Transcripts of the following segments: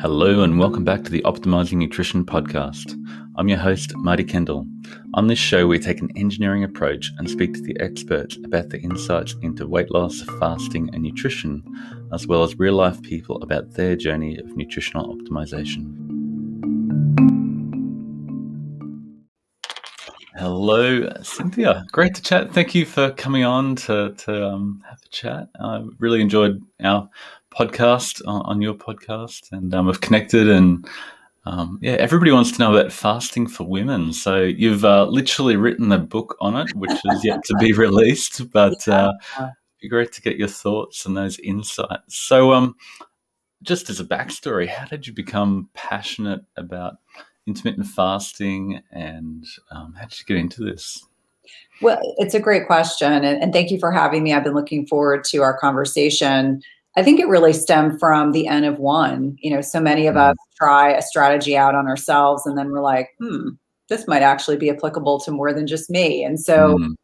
Hello, and welcome back to the Optimizing Nutrition podcast. I'm your host, Marty Kendall. On this show, we take an engineering approach and speak to the experts about the insights into weight loss, fasting, and nutrition, as well as real life people about their journey of nutritional optimization. Hello, Cynthia. Great to chat. Thank you for coming on to, to um, have a chat. I really enjoyed our podcast on, on your podcast, and um, we've connected. And um, yeah, everybody wants to know about fasting for women. So you've uh, literally written a book on it, which is yet to be released. But uh, it'd be great to get your thoughts and those insights. So, um, just as a backstory, how did you become passionate about intermittent fasting, and um, how did you get into this? Well, it's a great question, and, and, thank you for having me. I've been looking forward to our conversation. I think it really stemmed from the N of one. You know, so many of mm. us try a strategy out on ourselves, and then we're like, hmm, this might actually be applicable to more than just me. And so mm.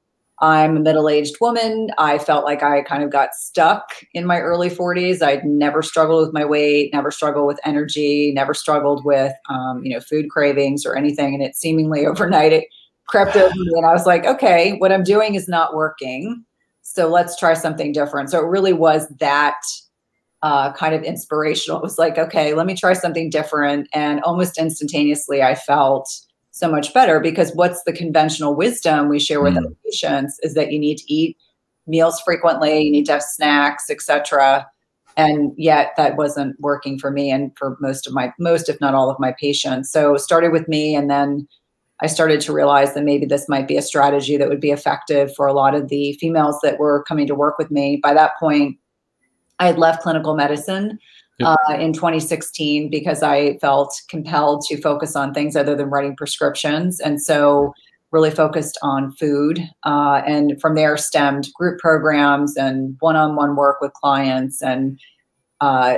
I'm a middle aged woman. I felt like I kind of got stuck in my early 40s. I'd never struggled with my weight, never struggled with energy, never struggled with, um, you know, food cravings or anything. And it seemingly overnight it crept over me. And I was like, okay, what I'm doing is not working. So let's try something different. So it really was that uh, kind of inspirational. It was like, okay, let me try something different. And almost instantaneously, I felt so much better because what's the conventional wisdom we share with mm. our patients is that you need to eat meals frequently, you need to have snacks, etc. And yet that wasn't working for me and for most of my most, if not all of my patients. So started with me and then I started to realize that maybe this might be a strategy that would be effective for a lot of the females that were coming to work with me. By that point, I had left clinical medicine uh, in 2016 because I felt compelled to focus on things other than writing prescriptions. And so, really focused on food. Uh, and from there, stemmed group programs and one on one work with clients. And uh,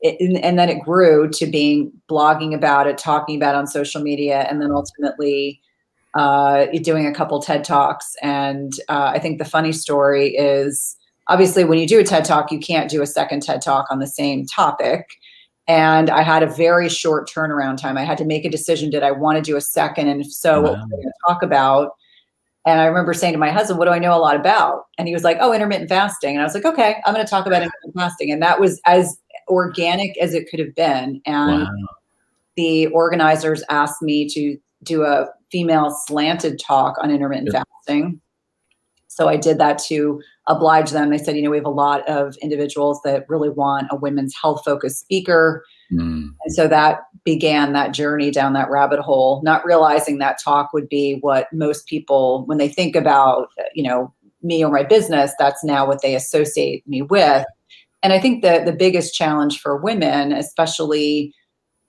it, and then it grew to being blogging about it, talking about it on social media, and then ultimately uh, doing a couple TED talks. And uh, I think the funny story is obviously when you do a TED talk, you can't do a second TED talk on the same topic. And I had a very short turnaround time. I had to make a decision: did I want to do a second, and if so, wow. what was I going to talk about? And I remember saying to my husband, "What do I know a lot about?" And he was like, "Oh, intermittent fasting." And I was like, "Okay, I'm going to talk about intermittent fasting." And that was as organic as it could have been. And wow. the organizers asked me to do a female slanted talk on intermittent yep. fasting. So I did that to oblige them. They said, you know, we have a lot of individuals that really want a women's health focused speaker. Mm. And so that began that journey down that rabbit hole, not realizing that talk would be what most people, when they think about, you know, me or my business, that's now what they associate me with. And I think that the biggest challenge for women, especially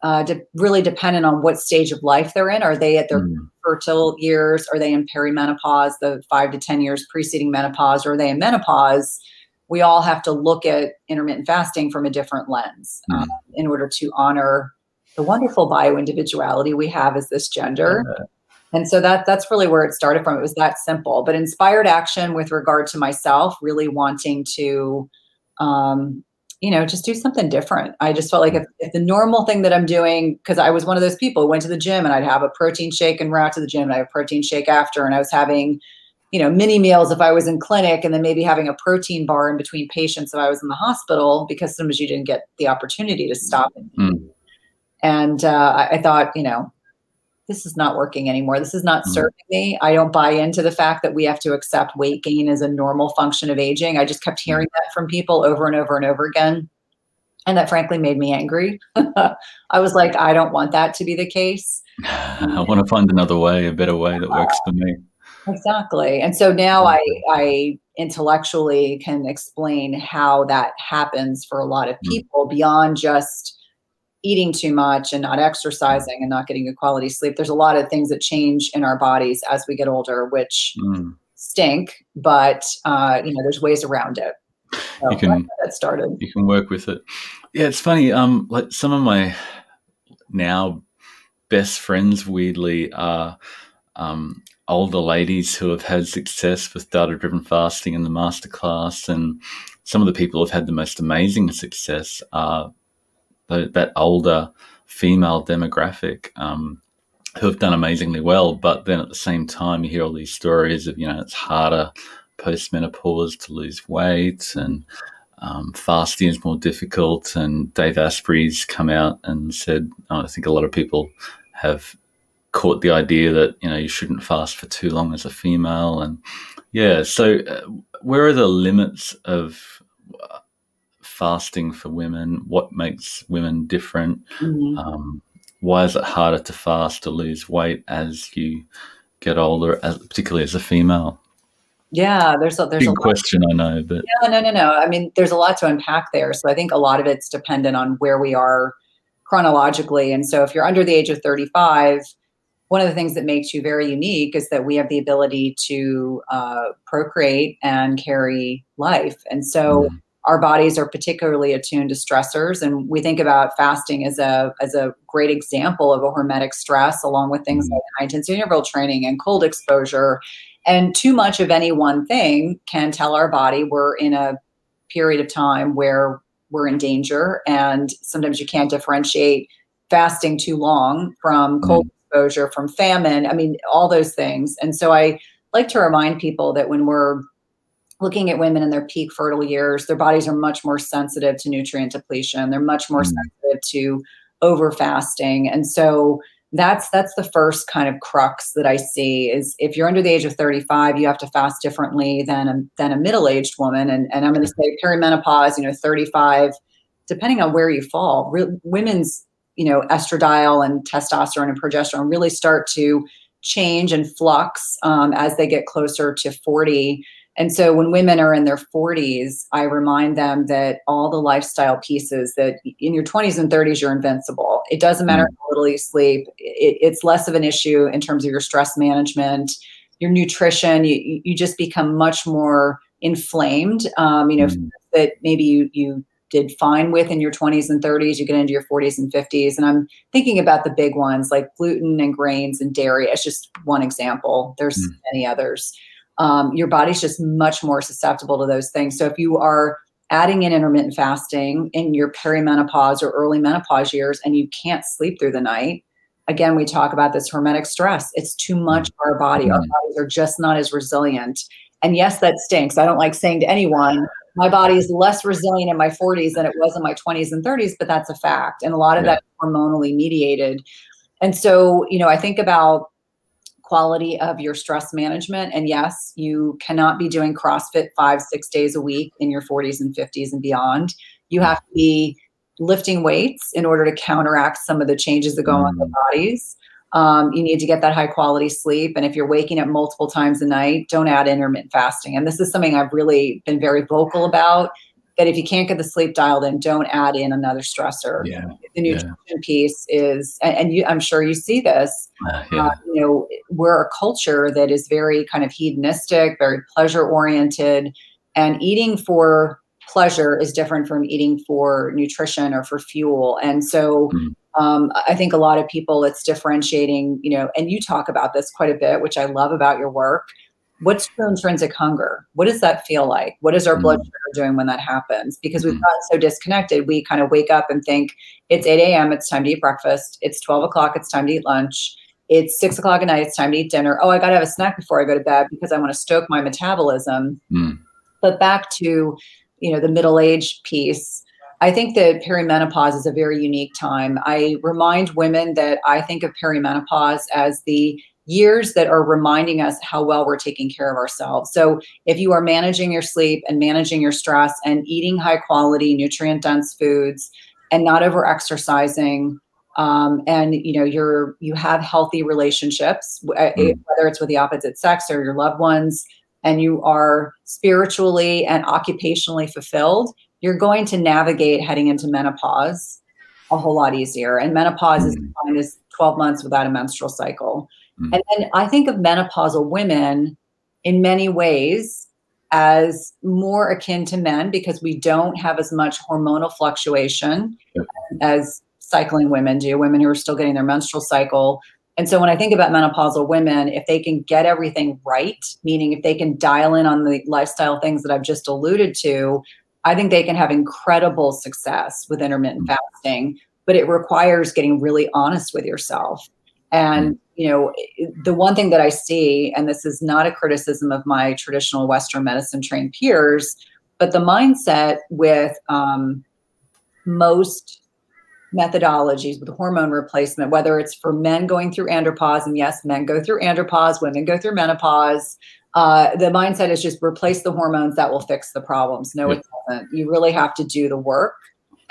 uh, de- really dependent on what stage of life they're in. Are they at their mm. fertile years? Are they in perimenopause, the five to 10 years preceding menopause? Or are they in menopause? We all have to look at intermittent fasting from a different lens mm. um, in order to honor the wonderful bio individuality we have as this gender. And so that that's really where it started from. It was that simple, but inspired action with regard to myself, really wanting to um, you know, just do something different. I just felt like if, if the normal thing that I'm doing, because I was one of those people who went to the gym and I'd have a protein shake and route to the gym and I have a protein shake after, and I was having, you know, mini meals if I was in clinic and then maybe having a protein bar in between patients if I was in the hospital because sometimes you didn't get the opportunity to stop. Mm. And uh, I, I thought, you know, this is not working anymore. This is not mm-hmm. serving me. I don't buy into the fact that we have to accept weight gain as a normal function of aging. I just kept mm-hmm. hearing that from people over and over and over again. And that frankly made me angry. I was like, I don't want that to be the case. I want to find another way, a better way that works for me. Exactly. And so now I, I intellectually can explain how that happens for a lot of mm. people beyond just eating too much and not exercising and not getting a quality sleep. There's a lot of things that change in our bodies as we get older, which mm. stink, but uh, you know, there's ways around it. So you can get started. You can work with it. Yeah, it's funny. Um, like some of my now best friends, weirdly, are um, older ladies who have had success with data-driven fasting in the masterclass, and some of the people who've had the most amazing success are that older female demographic um, who have done amazingly well. But then at the same time, you hear all these stories of, you know, it's harder post menopause to lose weight and um, fasting is more difficult. And Dave Asprey's come out and said, oh, I think a lot of people have caught the idea that, you know, you shouldn't fast for too long as a female. And yeah, so uh, where are the limits of fasting for women? What makes women different? Mm-hmm. Um, why is it harder to fast to lose weight as you get older, as, particularly as a female? Yeah, there's a there's Big a question, I know, but no, no, no, no. I mean, there's a lot to unpack there. So I think a lot of it's dependent on where we are chronologically. And so if you're under the age of 35, one of the things that makes you very unique is that we have the ability to uh, procreate and carry life. And so mm our bodies are particularly attuned to stressors. And we think about fasting as a as a great example of a hormetic stress along with things like high intensity interval training and cold exposure. And too much of any one thing can tell our body we're in a period of time where we're in danger. And sometimes you can't differentiate fasting too long from cold mm. exposure from famine i mean all those things. And so i like to remind people that when we're looking at women in their peak fertile years, their bodies are much more sensitive to nutrient depletion. They're much more mm. sensitive to over fasting. And so that's that's the first kind of crux that I see is if you're under the age of 35, you have to fast differently than a, than a middle-aged woman. And, and I'm going to say perimenopause, you know, 35, depending on where you fall, re- women's, you know, estradiol and testosterone and progesterone really start to change and flux um, as they get closer to 40 and so when women are in their 40s, I remind them that all the lifestyle pieces that in your 20s and 30s, you're invincible. It doesn't matter mm. how little you sleep, it, it's less of an issue in terms of your stress management, your nutrition. You, you just become much more inflamed. Um, you know, mm. that maybe you, you did fine with in your 20s and 30s, you get into your 40s and 50s. And I'm thinking about the big ones like gluten and grains and dairy as just one example. There's mm. many others um, your body's just much more susceptible to those things. So if you are adding in intermittent fasting in your perimenopause or early menopause years and you can't sleep through the night, again, we talk about this hormetic stress. It's too much for our body. Our mm-hmm. bodies are just not as resilient. And yes, that stinks. I don't like saying to anyone, my body is less resilient in my 40s than it was in my 20s and 30s, but that's a fact. And a lot of yeah. that hormonally mediated. And so, you know, I think about quality of your stress management. And yes, you cannot be doing CrossFit five, six days a week in your 40s and 50s and beyond. You have to be lifting weights in order to counteract some of the changes that go on in the mm. bodies. Um, you need to get that high quality sleep. And if you're waking up multiple times a night, don't add intermittent fasting. And this is something I've really been very vocal about that if you can't get the sleep dialed in, don't add in another stressor. Yeah. The nutrition yeah. piece is, and, you, I'm sure you see this. Uh, yeah. uh, you know, we're a culture that is very kind of hedonistic, very pleasure oriented, and eating for pleasure is different from eating for nutrition or for fuel. And so, mm. um, I think a lot of people, it's differentiating. You know, and you talk about this quite a bit, which I love about your work what's true intrinsic hunger? What does that feel like? What is our mm. blood sugar doing when that happens? Because we've mm. gotten so disconnected, we kind of wake up and think it's 8 a.m., it's time to eat breakfast. It's 12 o'clock, it's time to eat lunch. It's six o'clock at night, it's time to eat dinner. Oh, I got to have a snack before I go to bed because I want to stoke my metabolism. Mm. But back to, you know, the middle age piece. I think that perimenopause is a very unique time. I remind women that I think of perimenopause as the years that are reminding us how well we're taking care of ourselves. So if you are managing your sleep and managing your stress and eating high quality, nutrient dense foods and not over exercising, um, and you know you're you have healthy relationships, mm. whether it's with the opposite sex or your loved ones, and you are spiritually and occupationally fulfilled, you're going to navigate heading into menopause a whole lot easier. And menopause mm. is defined as 12 months without a menstrual cycle. Mm. And then I think of menopausal women in many ways as more akin to men because we don't have as much hormonal fluctuation yep. as cycling women do, women who are still getting their menstrual cycle. And so when I think about menopausal women, if they can get everything right, meaning if they can dial in on the lifestyle things that I've just alluded to, I think they can have incredible success with intermittent fasting, but it requires getting really honest with yourself. And, you know, the one thing that I see, and this is not a criticism of my traditional Western medicine trained peers, but the mindset with um, most methodologies with hormone replacement, whether it's for men going through andropause, and yes, men go through andropause, women go through menopause. Uh, the mindset is just replace the hormones that will fix the problems. No, yeah. it doesn't. You really have to do the work.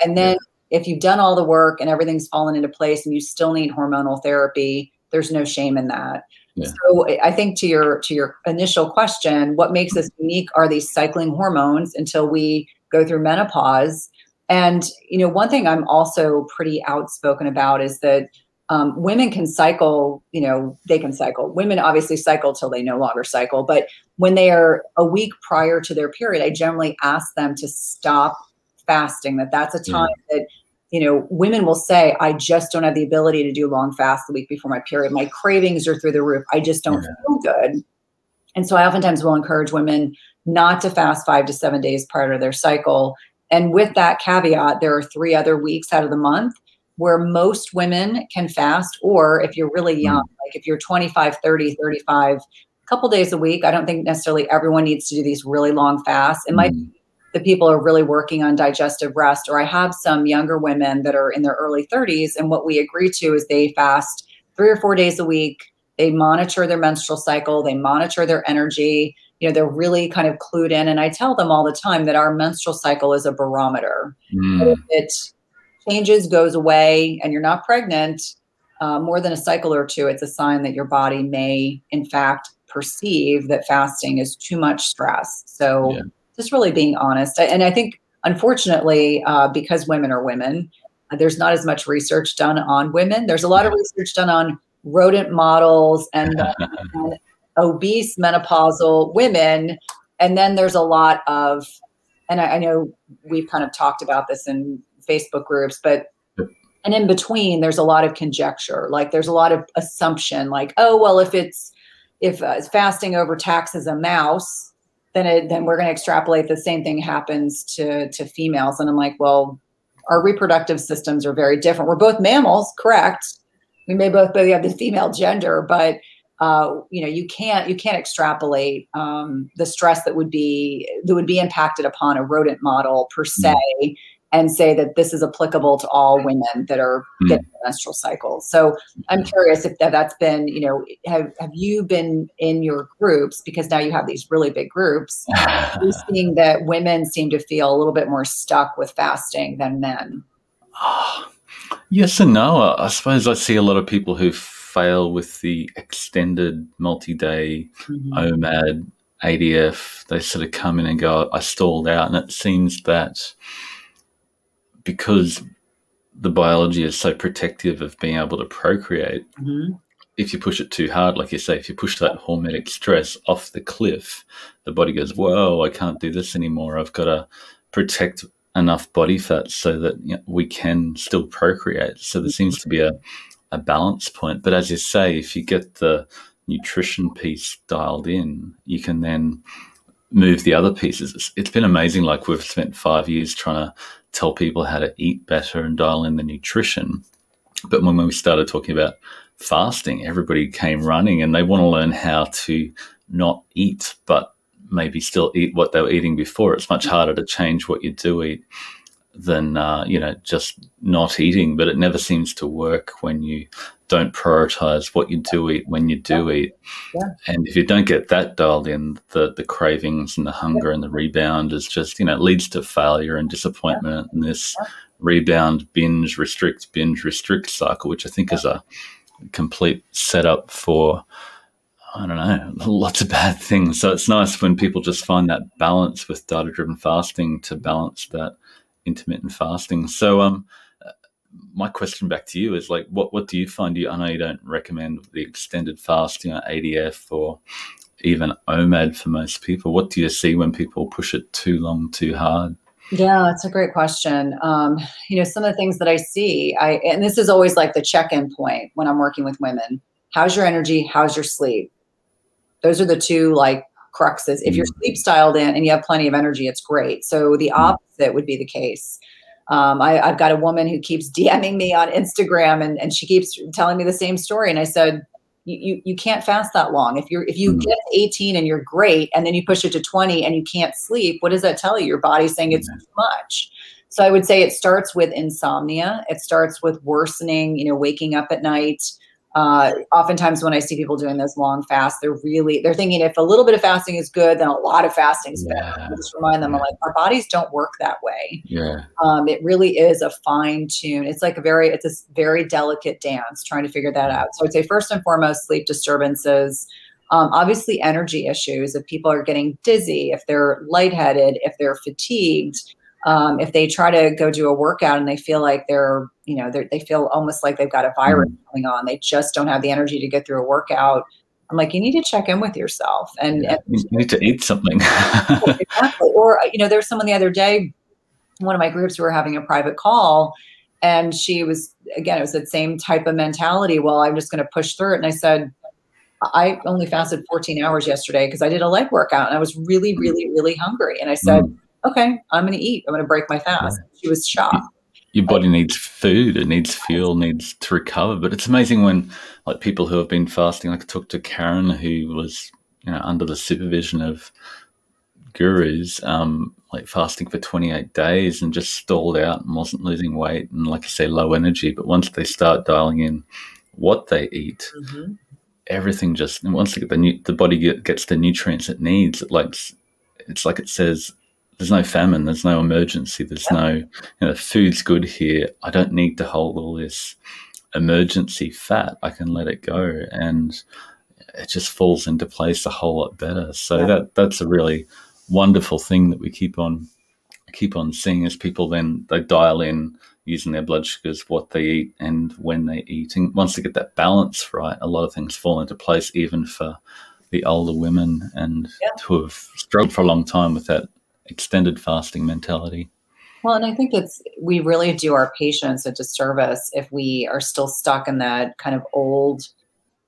And then. If you've done all the work and everything's fallen into place and you still need hormonal therapy, there's no shame in that. Yeah. So I think to your to your initial question, what makes us unique are these cycling hormones until we go through menopause. And you know, one thing I'm also pretty outspoken about is that um, women can cycle. You know, they can cycle. Women obviously cycle till they no longer cycle, but when they are a week prior to their period, I generally ask them to stop fasting. That that's a time yeah. that you know, women will say, I just don't have the ability to do long fast the week before my period. My cravings are through the roof. I just don't yeah. feel good. And so I oftentimes will encourage women not to fast five to seven days prior to their cycle. And with that caveat, there are three other weeks out of the month where most women can fast, or if you're really young, mm. like if you're 25, 30, 35, a couple days a week. I don't think necessarily everyone needs to do these really long fasts. It might be the people are really working on digestive rest. Or I have some younger women that are in their early 30s, and what we agree to is they fast three or four days a week. They monitor their menstrual cycle, they monitor their energy. You know, they're really kind of clued in. And I tell them all the time that our menstrual cycle is a barometer. Mm. It changes, goes away, and you're not pregnant uh, more than a cycle or two, it's a sign that your body may, in fact, perceive that fasting is too much stress. So, yeah just really being honest. And I think, unfortunately, uh, because women are women, there's not as much research done on women. There's a lot of research done on rodent models and, and obese menopausal women. And then there's a lot of, and I, I know we've kind of talked about this in Facebook groups, but and in between there's a lot of conjecture like there's a lot of assumption like oh well if it's if uh, fasting overtaxes a mouse then it, then we're going to extrapolate the same thing happens to to females. And i'm like well our reproductive systems are very different. We're both mammals correct. We may both be have the female gender but uh, you know you can't you can't extrapolate um, the stress that would be that would be impacted upon a rodent model per se. mm and say that this is applicable to all women that are mm. getting menstrual cycles. So I'm curious if that, that's been, you know, have, have you been in your groups because now you have these really big groups, seeing that women seem to feel a little bit more stuck with fasting than men? yes and no. I suppose I see a lot of people who fail with the extended multi-day mm-hmm. OMAD ADF. They sort of come in and go, I stalled out. And it seems that because the biology is so protective of being able to procreate, mm-hmm. if you push it too hard, like you say, if you push that hormetic stress off the cliff, the body goes, Whoa, I can't do this anymore. I've got to protect enough body fat so that you know, we can still procreate. So there seems to be a, a balance point. But as you say, if you get the nutrition piece dialed in, you can then move the other pieces. It's, it's been amazing. Like we've spent five years trying to tell people how to eat better and dial in the nutrition. But when we started talking about fasting, everybody came running and they want to learn how to not eat, but maybe still eat what they were eating before. It's much harder to change what you do eat than uh, you know just not eating. But it never seems to work when you don't prioritize what you do eat when you do yeah. eat. Yeah. And if you don't get that dialed in, the the cravings and the hunger and the rebound is just, you know, leads to failure and disappointment and this rebound, binge, restrict, binge, restrict cycle, which I think is a complete setup for I don't know, lots of bad things. So it's nice when people just find that balance with data driven fasting to balance that intermittent fasting. So um my question back to you is like, what what do you find? You I know you don't recommend the extended fasting know, ADF or even OMAD for most people. What do you see when people push it too long, too hard? Yeah, that's a great question. Um, you know, some of the things that I see, I and this is always like the check-in point when I'm working with women. How's your energy? How's your sleep? Those are the two like crux is. If you're sleep styled in and you have plenty of energy, it's great. So the mm. opposite would be the case. Um, I, have got a woman who keeps DMing me on Instagram and, and she keeps telling me the same story. And I said, you, you, you can't fast that long. If you're if you mm. get 18 and you're great and then you push it to 20 and you can't sleep, what does that tell you? Your body's saying it's too much. So I would say it starts with insomnia. It starts with worsening, you know, waking up at night. Uh, oftentimes when I see people doing those long fasts, they're really they're thinking if a little bit of fasting is good, then a lot of fasting is yeah. better. I just remind them, yeah. I'm like, our bodies don't work that way. Yeah. Um, it really is a fine tune. It's like a very it's a very delicate dance trying to figure that out. So I'd say first and foremost, sleep disturbances. Um, obviously, energy issues. If people are getting dizzy, if they're lightheaded, if they're fatigued, um, if they try to go do a workout and they feel like they're, you know, they're, they feel almost like they've got a virus mm. going on, they just don't have the energy to get through a workout. I'm like, you need to check in with yourself and, yeah, and you need to eat something. exactly. Or, you know, there was someone the other day, one of my groups, we were having a private call and she was, again, it was that same type of mentality. Well, I'm just going to push through it. And I said, I only fasted 14 hours yesterday because I did a leg workout and I was really, really, really hungry. And I said, mm okay, I'm going to eat. I'm going to break my fast. She was shocked. Your body needs food. It needs fuel. Needs to recover. But it's amazing when, like, people who have been fasting. Like, I talked to Karen, who was, you know, under the supervision of gurus, um, like fasting for 28 days and just stalled out and wasn't losing weight and, like I say, low energy. But once they start dialing in what they eat, mm-hmm. everything just once they get the the body get, gets the nutrients it needs. It like it's like it says there's no famine, there's no emergency, there's no, you know, food's good here. I don't need to hold all this emergency fat. I can let it go, and it just falls into place a whole lot better. So yeah. that that's a really wonderful thing that we keep on keep on seeing as people then they dial in using their blood sugars, what they eat, and when they eat. And once they get that balance right, a lot of things fall into place, even for the older women and yeah. who have struggled for a long time with that extended fasting mentality. Well, and I think it's we really do our patients a disservice if we are still stuck in that kind of old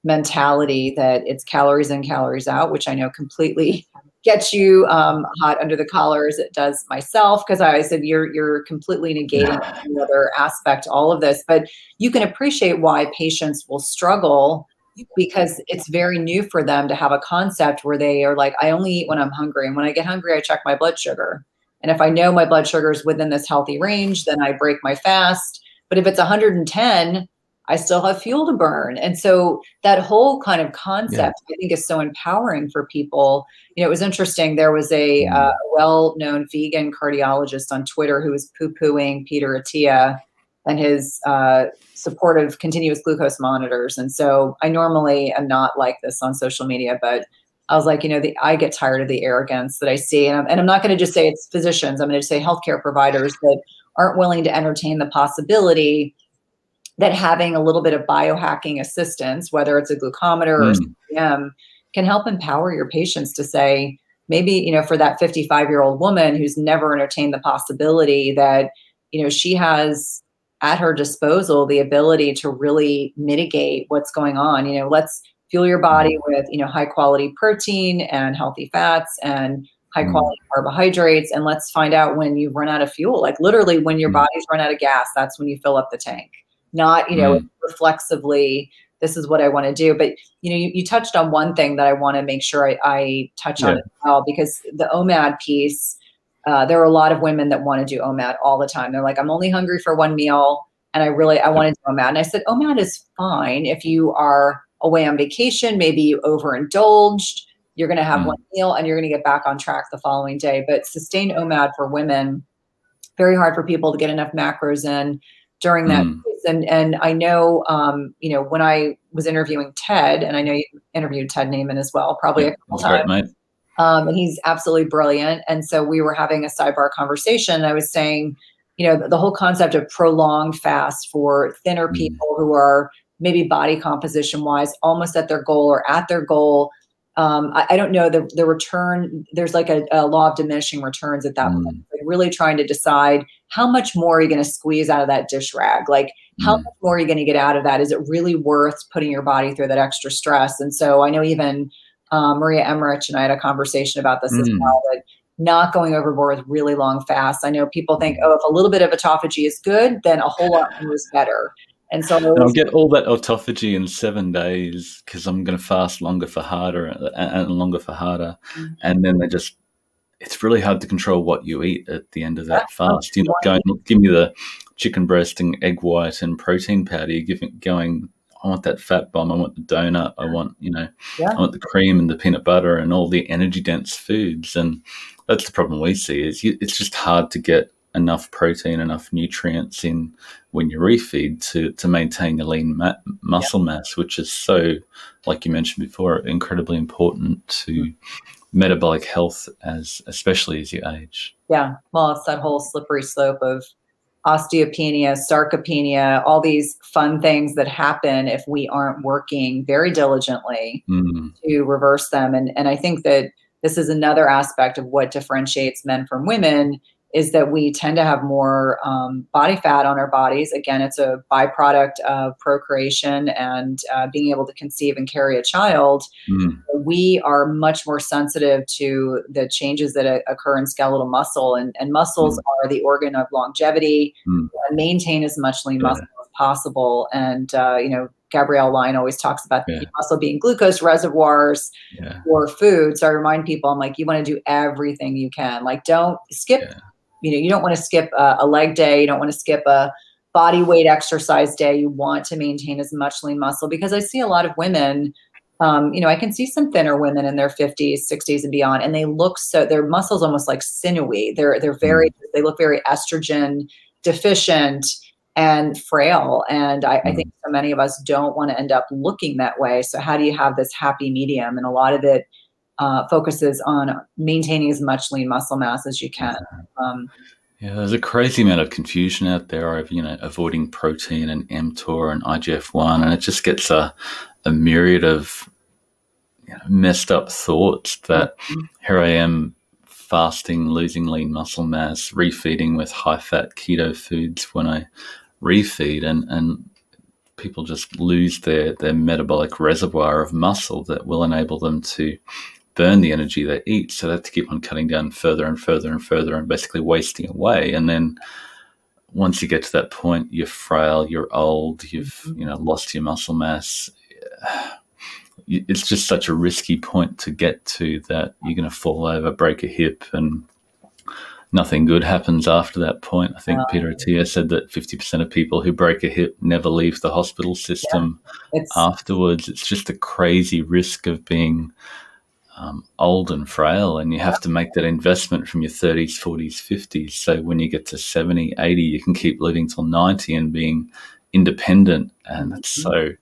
mentality that it's calories in, calories out, which I know completely gets you um, hot under the collar as it does myself because I said you're you're completely negating another aspect all of this, but you can appreciate why patients will struggle because it's very new for them to have a concept where they are like, I only eat when I'm hungry. And when I get hungry, I check my blood sugar. And if I know my blood sugar is within this healthy range, then I break my fast. But if it's 110, I still have fuel to burn. And so that whole kind of concept, yeah. I think, is so empowering for people. You know, it was interesting. There was a mm. uh, well known vegan cardiologist on Twitter who was poo pooing Peter Attia and his uh, supportive continuous glucose monitors. And so I normally am not like this on social media, but I was like, you know, the, I get tired of the arrogance that I see. And I'm, and I'm not going to just say it's physicians, I'm going to say healthcare providers that aren't willing to entertain the possibility that having a little bit of biohacking assistance, whether it's a glucometer mm. or CGM, can help empower your patients to say, maybe, you know, for that 55 year old woman who's never entertained the possibility that, you know, she has at her disposal the ability to really mitigate what's going on. You know, let's fuel your body mm-hmm. with, you know, high quality protein and healthy fats and high mm-hmm. quality mm. carbohydrates. And let's find out when you run out of fuel. Like literally when your mm. body's run out of gas, that's when you fill up the tank. Not, you know, mm. reflexively, this is what I want to do. But you know, you, you touched on one thing that I want to make sure I, I touch yeah. on as well, because the OMAD piece uh, there are a lot of women that want to do OMAD all the time. They're like, I'm only hungry for one meal, and I really I want to do OMAD. And I said, OMAD is fine if you are away on vacation. Maybe you overindulged. You're going to have mm. one meal, and you're going to get back on track the following day. But sustained OMAD for women, very hard for people to get enough macros in during that. Mm. And and I know, um, you know, when I was interviewing Ted, and I know you interviewed Ted Naiman as well, probably yeah, a couple times. Right, um, and he's absolutely brilliant. And so we were having a sidebar conversation. I was saying, you know, the, whole concept of prolonged fast for thinner mm. people who are maybe body composition wise almost at their goal or at their goal. Um, I, I, don't know the, the return. There's like a, a law of diminishing returns at that mm. point. Like really trying to decide how much more are you going to squeeze out of that dish rag? Like how mm. much more are you going to get out of that? Is it really worth putting your body through that extra stress? And so I know even um, Maria Emmerich and I had a conversation about this mm. as well. That not going overboard with really long fasts. I know people think, oh, if a little bit of autophagy is good, then a whole lot more is better. And so and I'll get all that autophagy in seven days because I'm going to fast longer for harder and longer for harder. Mm-hmm. And then they just, it's really hard to control what you eat at the end of that fast. You're not going, give me the chicken breast and egg white and protein powder. You're giving, going, I want that fat bomb. I want the donut. I want, you know, yeah. I want the cream and the peanut butter and all the energy dense foods. And that's the problem we see is you, it's just hard to get enough protein, enough nutrients in when you refeed to to maintain your lean ma- muscle mass, which is so, like you mentioned before, incredibly important to mm-hmm. metabolic health as especially as you age. Yeah, well, it's that whole slippery slope of osteopenia, sarcopenia, all these fun things that happen if we aren't working very diligently mm. to reverse them. And and I think that this is another aspect of what differentiates men from women is that we tend to have more um, body fat on our bodies. Again, it's a byproduct of procreation and uh, being able to conceive and carry a child. Mm. We are much more sensitive to the changes that uh, occur in skeletal muscle, and, and muscles mm. are the organ of longevity. Mm. maintain as much lean yeah. muscle as possible. And, uh, you know, Gabrielle Lyon always talks about yeah. muscle being glucose reservoirs yeah. for food. So I remind people, I'm like, you want to do everything you can. Like, don't skip yeah you know you don't want to skip a, a leg day you don't want to skip a body weight exercise day. You want to maintain as much lean muscle because i see a lot of women um, you know i can see some thinner women in their 50s 60s and beyond and they look so their muscles almost like sinewy. They're they're very mm. they look very estrogen deficient and frail and I, I, think so many of us don't want to end up looking that way. So how do you have this happy medium? And a lot of it uh, focuses on maintaining as much lean muscle mass as you can. Um, yeah, there's a crazy amount of confusion out there of you know avoiding protein and mTOR and IGF one, and it just gets a a myriad of you know, messed up thoughts that mm-hmm. here I am fasting, losing lean muscle mass, refeeding with high fat keto foods when I refeed, and and people just lose their their metabolic reservoir of muscle that will enable them to burn the energy they eat. So they have to keep on cutting down further and further and further and basically wasting away. And then once you get to that point, you're frail, you're old, you've mm-hmm. you know lost your muscle mass. It's just such a risky point to get to that you're going to fall over, break a hip, and nothing good happens after that point. I think Peter Attia said that 50% of people who break a hip never leave the hospital system yeah, it's, afterwards. It's just a crazy risk of being um, old and frail, and you have to make that investment from your 30s, 40s, 50s. So when you get to 70, 80, you can keep living till 90 and being independent. And that's mm-hmm. so, you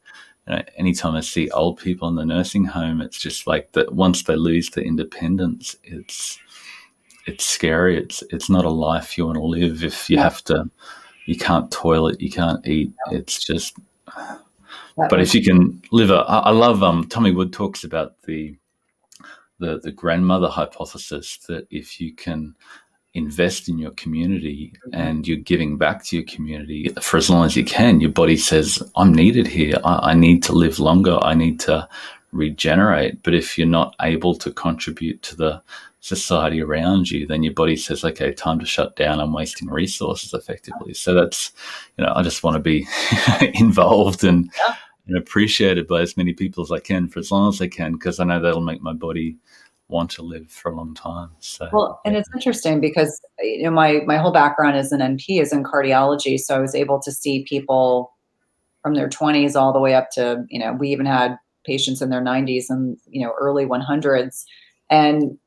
know, anytime I see old people in the nursing home, it's just like that once they lose their independence, it's, it's scary. It's, it's not a life you want to live if you have to, you can't toilet, you can't eat. It's just, but if you can live a, I love, um, Tommy Wood talks about the, the, the grandmother hypothesis that if you can invest in your community mm-hmm. and you're giving back to your community for as long as you can, your body says, I'm needed here. I, I need to live longer. I need to regenerate. But if you're not able to contribute to the society around you, then your body says, okay, time to shut down. I'm wasting resources effectively. So that's, you know, I just want to be involved and, yeah. And appreciated by as many people as I can for as long as I can, because I know that'll make my body want to live for a long time. So well, and it's interesting because you know my my whole background as an NP is in cardiology, so I was able to see people from their 20s all the way up to you know we even had patients in their 90s and you know early 100s, and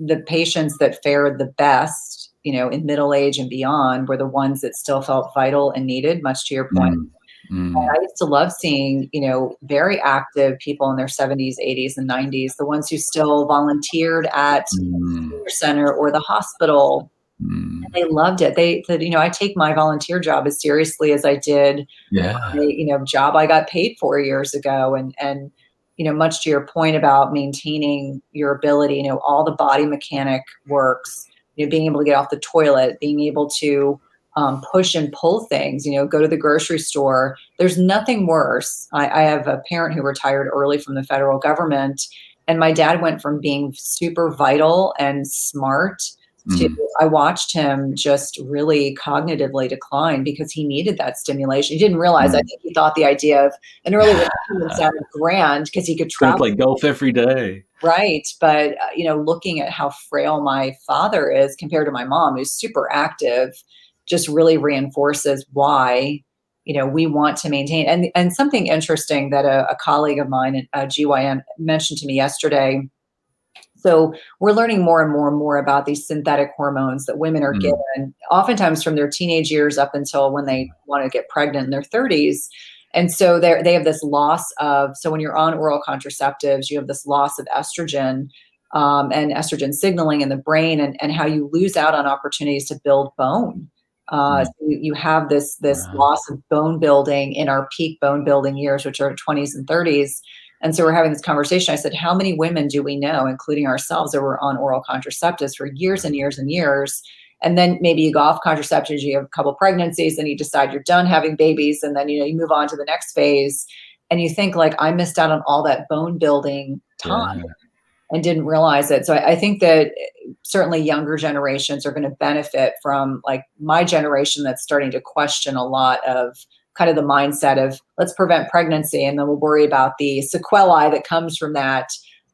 the patients that fared the best you know in middle age and beyond were the ones that still felt vital and needed much to your point mm. Mm. I used to love seeing, you know, very active people in their 70s, 80s, and 90s, the ones who still volunteered at mm. the center or the hospital. Mm. They loved it. They said, you know, I take my volunteer job as seriously as I did, yeah, my, you know, job I got paid for years ago. And and you know, much to your point about maintaining your ability, you know, all the body mechanic works. You know, being able to get off the toilet, being able to um, push and pull things, you know, go to the grocery store. There's nothing worse. I, I have a parent who retired early from the federal government and my dad went from being super vital and smart to mm. I watched him just really cognitively decline because he needed that stimulation. He didn't realize. Mm. I think he thought the idea of an early retirement sounded grand because he could travel. play golf every day. Right, but uh, you know, looking at how frail my father is compared to my mom, who's super active, just really reinforces why you know we want to maintain. And and something interesting that a, a colleague of mine at GYN mentioned to me yesterday so we're learning more and more and more about these synthetic hormones that women are mm. given, oftentimes from their teenage years up until when they want to get pregnant in their 30s. And so they they have this loss of so when you're on oral contraceptives, you have this loss of estrogen um, and estrogen signaling in the brain, and, and how you lose out on opportunities to build bone. Uh, mm. so you, have this this wow. loss of bone building in our peak bone building years, which are 20s and 30s. And so we're having this conversation. I said, How many women do we know, including ourselves, that were on oral contraceptives for years and years and years? And then maybe you go off contraceptives, you have a couple pregnancies, and you decide you're done having babies, and then you know you move on to the next phase. And you think like I missed out on all that bone building time. Yeah and didn't realize it. So I, I, think that certainly younger generations are going to benefit from like my generation that's starting to question a lot of kind of the mindset of let's prevent pregnancy and then we'll worry about the sequelae that comes from that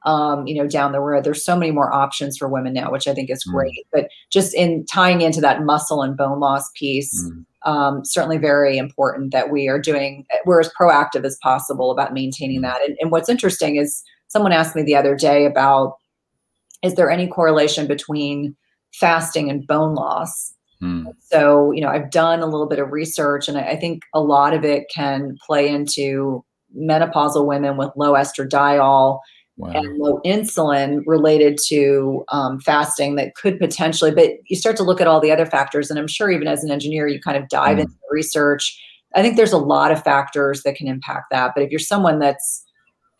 um, you know down the road there's so many more options for women now which i think is mm. great mm. but just in tying into that muscle and bone loss piece mm. um, certainly very important that we are doing we're as proactive as possible about maintaining mm. that and, and what's interesting is someone asked me the other day about is there any correlation between fasting and bone loss Hmm. So, you know, I've done a little bit of research and I think a lot of it can play into menopausal women with low estradiol wow. and low insulin related to um, fasting that could potentially, but you start to look at all the other factors. And I'm sure even as an engineer, you kind of dive hmm. into the research. I think there's a lot of factors that can impact that. But if you're someone that's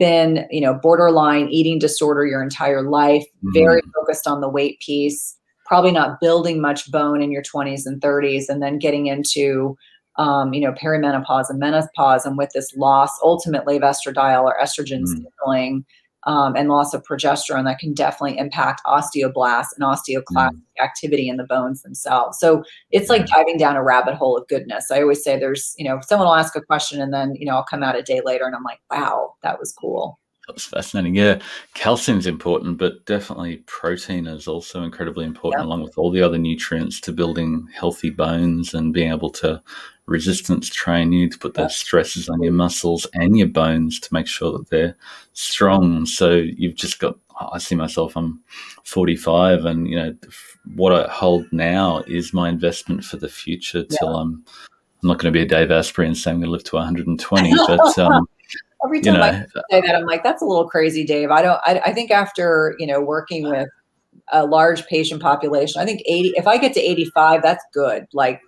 been, you know, borderline eating disorder your entire life, mm-hmm. very focused on the weight piece, probably not building much bone in your 20s and 30s and then getting into um, you know perimenopause and menopause and with this loss ultimately of estradiol or estrogen mm. signaling um, and loss of progesterone that can definitely impact osteoblasts and osteoclastic mm. activity in the bones themselves. So it's like diving down a rabbit hole of goodness. I always say there's, you know, someone will ask a question and then, you know, I'll come out a day later and I'm like, wow, that was cool. That's fascinating. Yeah, calcium's important, but definitely protein is also incredibly important, along with all the other nutrients to building healthy bones and being able to resistance train. You to put those stresses on your muscles and your bones to make sure that they're strong. So you've just got. I see myself. I'm 45, and you know what I hold now is my investment for the future. Till yeah. I'm. I'm not going to be a Dave Asprey and say I'm going to live to 120, but um, Every time you know, I say that, I'm like, that's a little crazy, Dave. I don't. I, I think after you know working with a large patient population, I think 80. If I get to 85, that's good. Like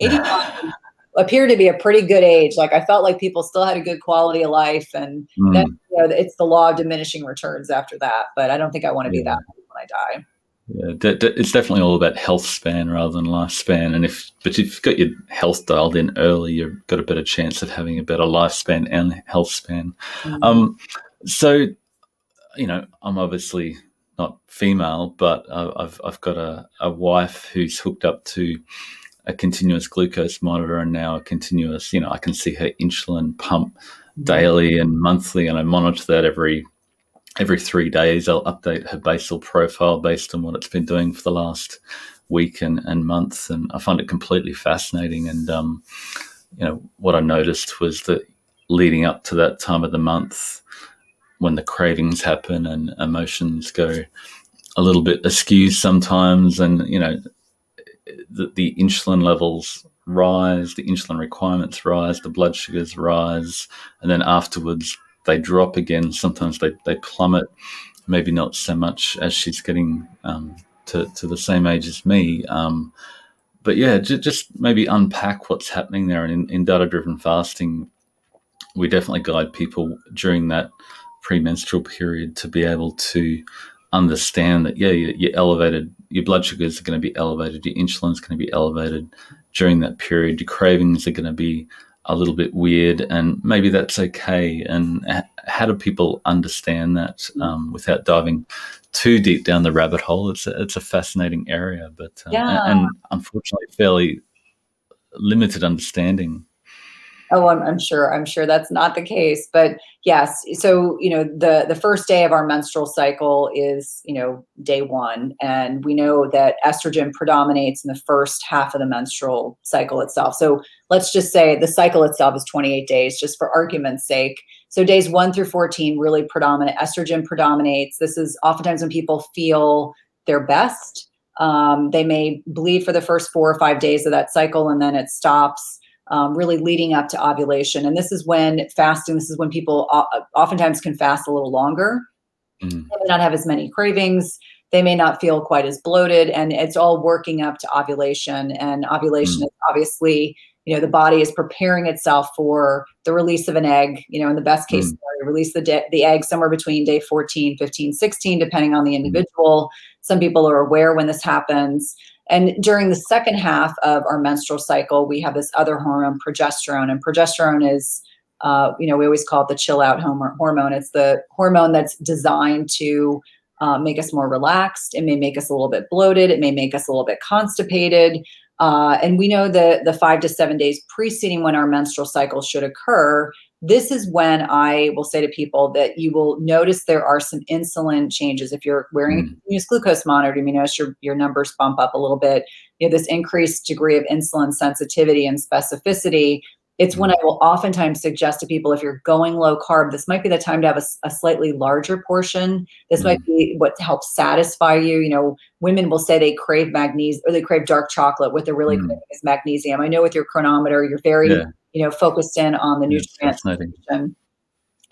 85 appeared to be a pretty good age. Like I felt like people still had a good quality of life, and mm. then you know, it's the law of diminishing returns after that. But I don't think I want to be that when I die. Yeah, d- d- it's definitely all about health span rather than lifespan. And if, but if you've got your health dialed in early, you've got a better chance of having a better lifespan and health span. Mm-hmm. Um, so, you know, I'm obviously not female, but I've I've got a, a wife who's hooked up to a continuous glucose monitor and now a continuous. You know, I can see her insulin pump mm-hmm. daily and monthly, and I monitor that every every three days I'll update her basal profile based on what it's been doing for the last week and, and month. And I find it completely fascinating. And, um, you know, what I noticed was that leading up to that time of the month, when the cravings happen and emotions go a little bit askew sometimes, and, you know, the, the insulin levels rise, the insulin requirements rise, the blood sugars rise, and then afterwards they drop again. Sometimes they, they plummet. Maybe not so much as she's getting um, to, to the same age as me. Um, but yeah, j- just maybe unpack what's happening there. And in, in data driven fasting, we definitely guide people during that premenstrual period to be able to understand that, yeah, you're elevated, your blood sugars are going to be elevated, your insulin's going to be elevated during that period, your cravings are going to be a little bit weird, and maybe that's okay. And how do people understand that um, without diving too deep down the rabbit hole? It's a, it's a fascinating area, but uh, Yeah. and, and unfortunately fairly limited understanding. Oh, I'm, I'm sure. I'm sure that's not the case, but yes. So you know, the the first day of our menstrual cycle is you know day one, and we know that estrogen predominates in the first half of the menstrual cycle itself. So let's just say the cycle itself is 28 days, just for argument's sake. So days one through 14 really predominate. Estrogen predominates. This is oftentimes when people feel their best. Um, they may bleed for the first four or five days of that cycle, and then it stops um, really leading up to ovulation. And this is when fasting, this is when people oftentimes can fast a little longer. Mm. They may not have as many cravings. They may not feel quite as bloated. And it's all working up to ovulation. And ovulation Mm. is obviously, you know, the body is preparing itself for the release of an egg. You know, in the best case Mm. scenario, release the, de- the egg somewhere between day 14, 15, 16, depending on the individual. Some people are aware when this happens. And during the second half of our menstrual cycle, we have this other hormone, progesterone. And progesterone is, uh, you know, we always call it the chill out hormone. It's the hormone that's designed to uh, make us more relaxed. It may make us a little bit bloated. It may make us a little bit constipated. Uh, and we know that the five to seven days preceding when our menstrual cycle should occur, this is when I will say to people that you will notice there are some insulin changes. If you're wearing a Mm. continuous glucose monitor, you may notice your, your numbers bump up a little bit. You know, this increased degree of insulin sensitivity and specificity. It's when I will oftentimes suggest to people if you're going low carb, this might be the time to have a slightly larger portion. This might be what helps satisfy you. You know, women will say they crave magnesium or they crave dark chocolate. What they're really Mm. craving is magnesium. I know with your Cronometer, you're very, Yeah. You know, focused in on the Yeah, nutrients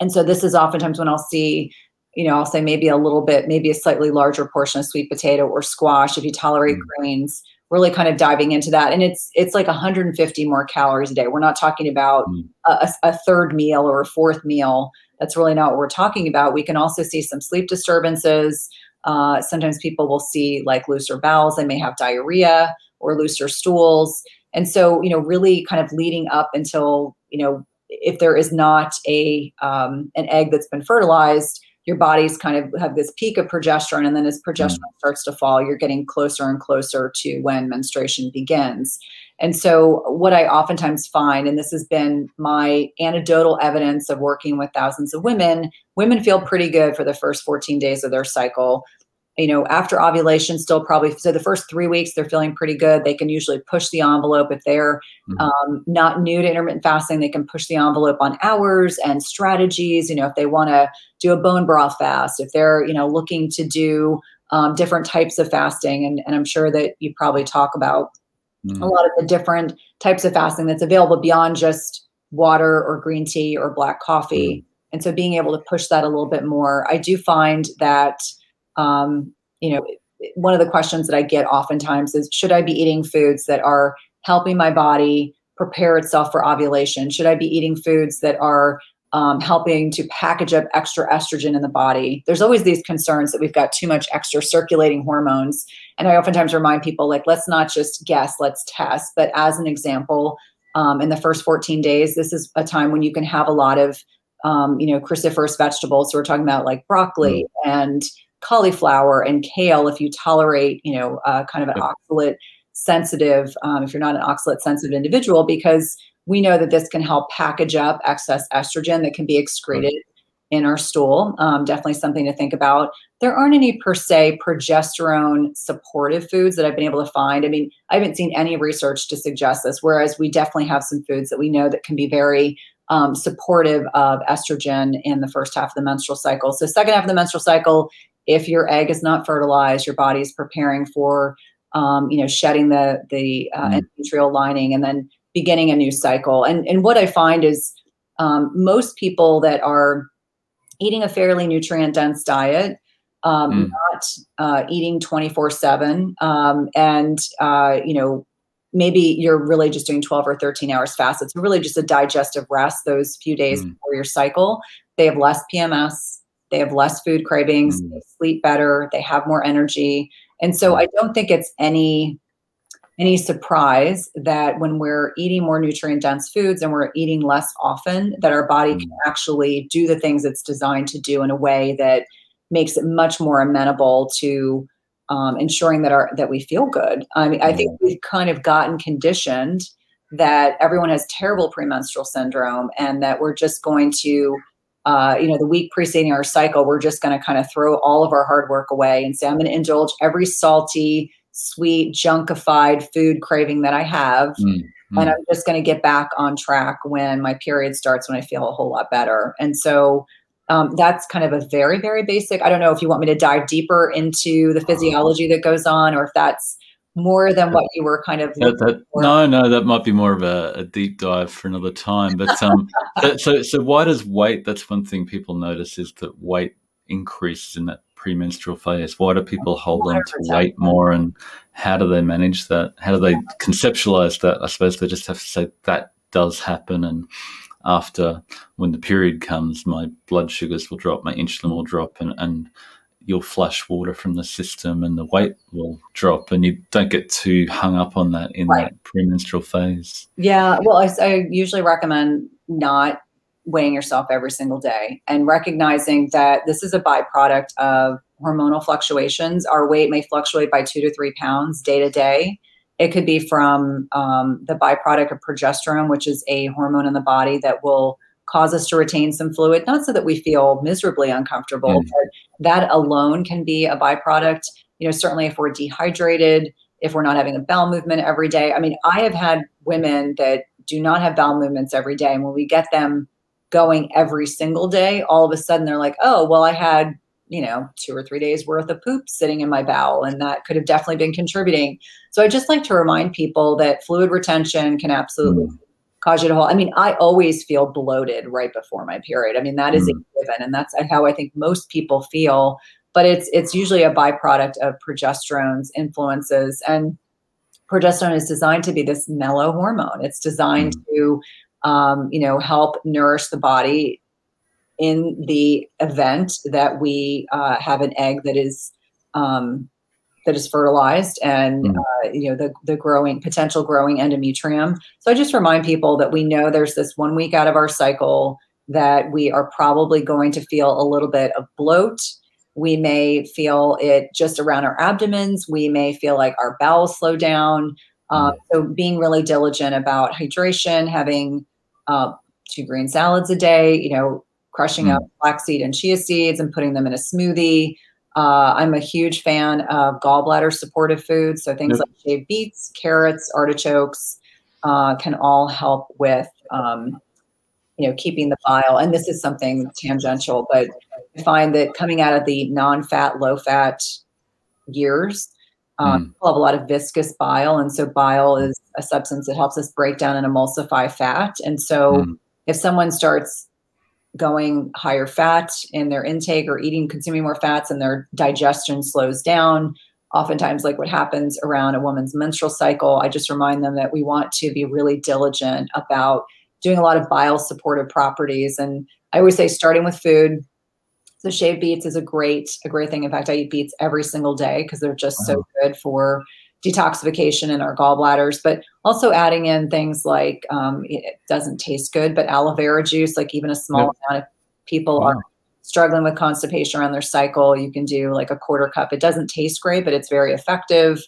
and so this is oftentimes when I'll see, you know, I'll say maybe a little bit, maybe a slightly larger portion of sweet potato or squash if you tolerate Mm. grains. Really kind of diving into that, and it's it's like 150 more calories a day. We're not talking about Mm. a, a- a third meal or a fourth meal. That's really not what we're talking about. We can also see some sleep disturbances. Uh, sometimes people will see like looser bowels. They may have diarrhea or looser stools. And so, you know, really kind of leading up until, you know, if there is not a um, an egg that's been fertilized, your body's kind of have this peak of progesterone, and then as progesterone starts to fall, you're getting closer and closer to when menstruation begins. And so, what I oftentimes find, and this has been my anecdotal evidence of working with thousands of women, women feel pretty good for the first 14 days of their cycle you know, after ovulation, still probably so the first three weeks they're feeling pretty good. They can usually push the envelope if they're Mhm. um, not new to intermittent fasting. They can push the envelope on hours and strategies. You know, if they want to do a bone broth fast, if they're you know looking to do um, different types of fasting, and, and I'm sure that you probably talk about a Mm. lot of the different types of fasting that's available beyond just water or green tea or black coffee. And so being able to push that a little bit more, I do find that, um, you know, one of the questions that I get oftentimes is should I be eating foods that are helping my body prepare itself for ovulation? Should I be eating foods that are um, helping to package up extra estrogen in the body? There's always these concerns that we've got too much extra circulating hormones. And I oftentimes remind people, like, let's not just guess, let's test. But as an example, um, in the first 14 days, this is a time when you can have a lot of, um, you know, cruciferous vegetables. So we're talking about like broccoli and cauliflower and kale. If you tolerate, you know, uh, kind of an oxalate sensitive, um, if you're not an oxalate sensitive individual, because we know that this can help package up excess estrogen that can be excreted in our stool. Um, definitely something to think about. There aren't any per se progesterone supportive foods that I've been able to find. I mean, I haven't seen any research to suggest this, whereas we definitely have some foods that we know that can be very um, supportive of estrogen in the first half of the menstrual cycle. So, second half of the menstrual cycle, if your egg is not fertilized, your body is preparing for, um, you know, shedding the the uh, Mm. endometrial lining and then beginning a new cycle. And and what I find is um, most people that are eating a fairly nutrient dense diet, um, Mm. not uh, eating 24 7, um, and, uh, you know, maybe you're really just doing 12 or 13 hours fast. It's really just a digestive rest those few days Mm. before your cycle. They have less PMS, they have less food cravings, Mm. they sleep better, they have more energy. And so I don't think it's any any surprise that when we're eating more nutrient dense foods and we're eating less often, that our body can Mm. actually do the things it's designed to do in a way that makes it much more amenable to um, ensuring that our that we feel good. I mean, I think we've kind of gotten conditioned that everyone has terrible premenstrual syndrome and that we're just going to uh, you know the week preceding our cycle we're just going to kind of throw all of our hard work away and say i'm going to indulge every salty sweet junkified food craving that i have Mm, mm. and i'm just going to get back on track when my period starts when i feel a whole lot better and so um, that's kind of a very very basic i don't know if you want me to dive deeper into the physiology that goes on or if that's more than what you were kind of That, that, no, no, that might be more of a, a deep dive for another time. But um, so- so so why does weight? That's one thing people notice is that weight increases in that premenstrual phase. Why do people hold on to weight more, and how do they manage that? How do they conceptualize that? I suppose they just have to say that does happen, and after when the period comes, my blood sugars will drop, my insulin will drop, and and you'll flush water from the system and the weight will drop and you don't get too hung up on that in Right. that premenstrual phase. Yeah, well, I, I usually recommend not weighing yourself every single day and recognizing that this is a byproduct of hormonal fluctuations. Our weight may fluctuate by two to three pounds day to day. It could be from um, the byproduct of progesterone, which is a hormone in the body that will cause us to retain some fluid, not so that we feel miserably uncomfortable, Mm. but that alone can be a byproduct. You know, certainly if we're dehydrated, if we're not having a bowel movement every day. I mean, I have had women that do not have bowel movements every day. And when we get them going every single day, all of a sudden they're like, oh, well, I had, you know, two or three days worth of poop sitting in my bowel. And that could have definitely been contributing. So I just like to remind people that fluid retention can absolutely Mm. cause you to hold. I mean, I always feel bloated right before my period. I mean, that is Mm. a given. And that's how I think most people feel but it's it's usually a byproduct of progesterone's influences and progesterone is designed to be this mellow hormone it's designed to um, you know help nourish the body in the event that we uh, have an egg that is um, that is fertilized and Mm. uh, you know the the growing potential growing endometrium so i just remind people that we know there's this one week out of our cycle that we are probably going to feel a little bit of bloat we may feel it just around our abdomens. We may feel like our bowels slow down. Um, so, being really diligent about hydration, having uh, two green salads a day, you know, crushing Mm. up flaxseed and chia seeds and putting them in a smoothie. Uh, I'm a huge fan of gallbladder supportive foods. So, things Yep. like shaved beets, carrots, artichokes uh, can all help with. Um, you know, keeping the bile, and this is something tangential, but I find that coming out of the non-fat, low-fat years, um, people have a lot of viscous bile, and so bile is a substance that helps us break down and emulsify fat. And so, Mm. if someone starts going higher fat in their intake or eating, consuming more fats, and their digestion slows down, oftentimes, like what happens around a woman's menstrual cycle, I just remind them that we want to be really diligent about doing a lot of bile supportive properties. And I always say, starting with food, so shaved beets is a great a great thing. In fact, I eat beets every single day because they're just so uh-huh. good for detoxification in our gallbladders. But also adding in things like um, it doesn't taste good, but aloe vera juice, like even a small Yep. amount of people Wow. are struggling with constipation around their cycle, you can do like a quarter cup. It doesn't taste great, but it's very effective.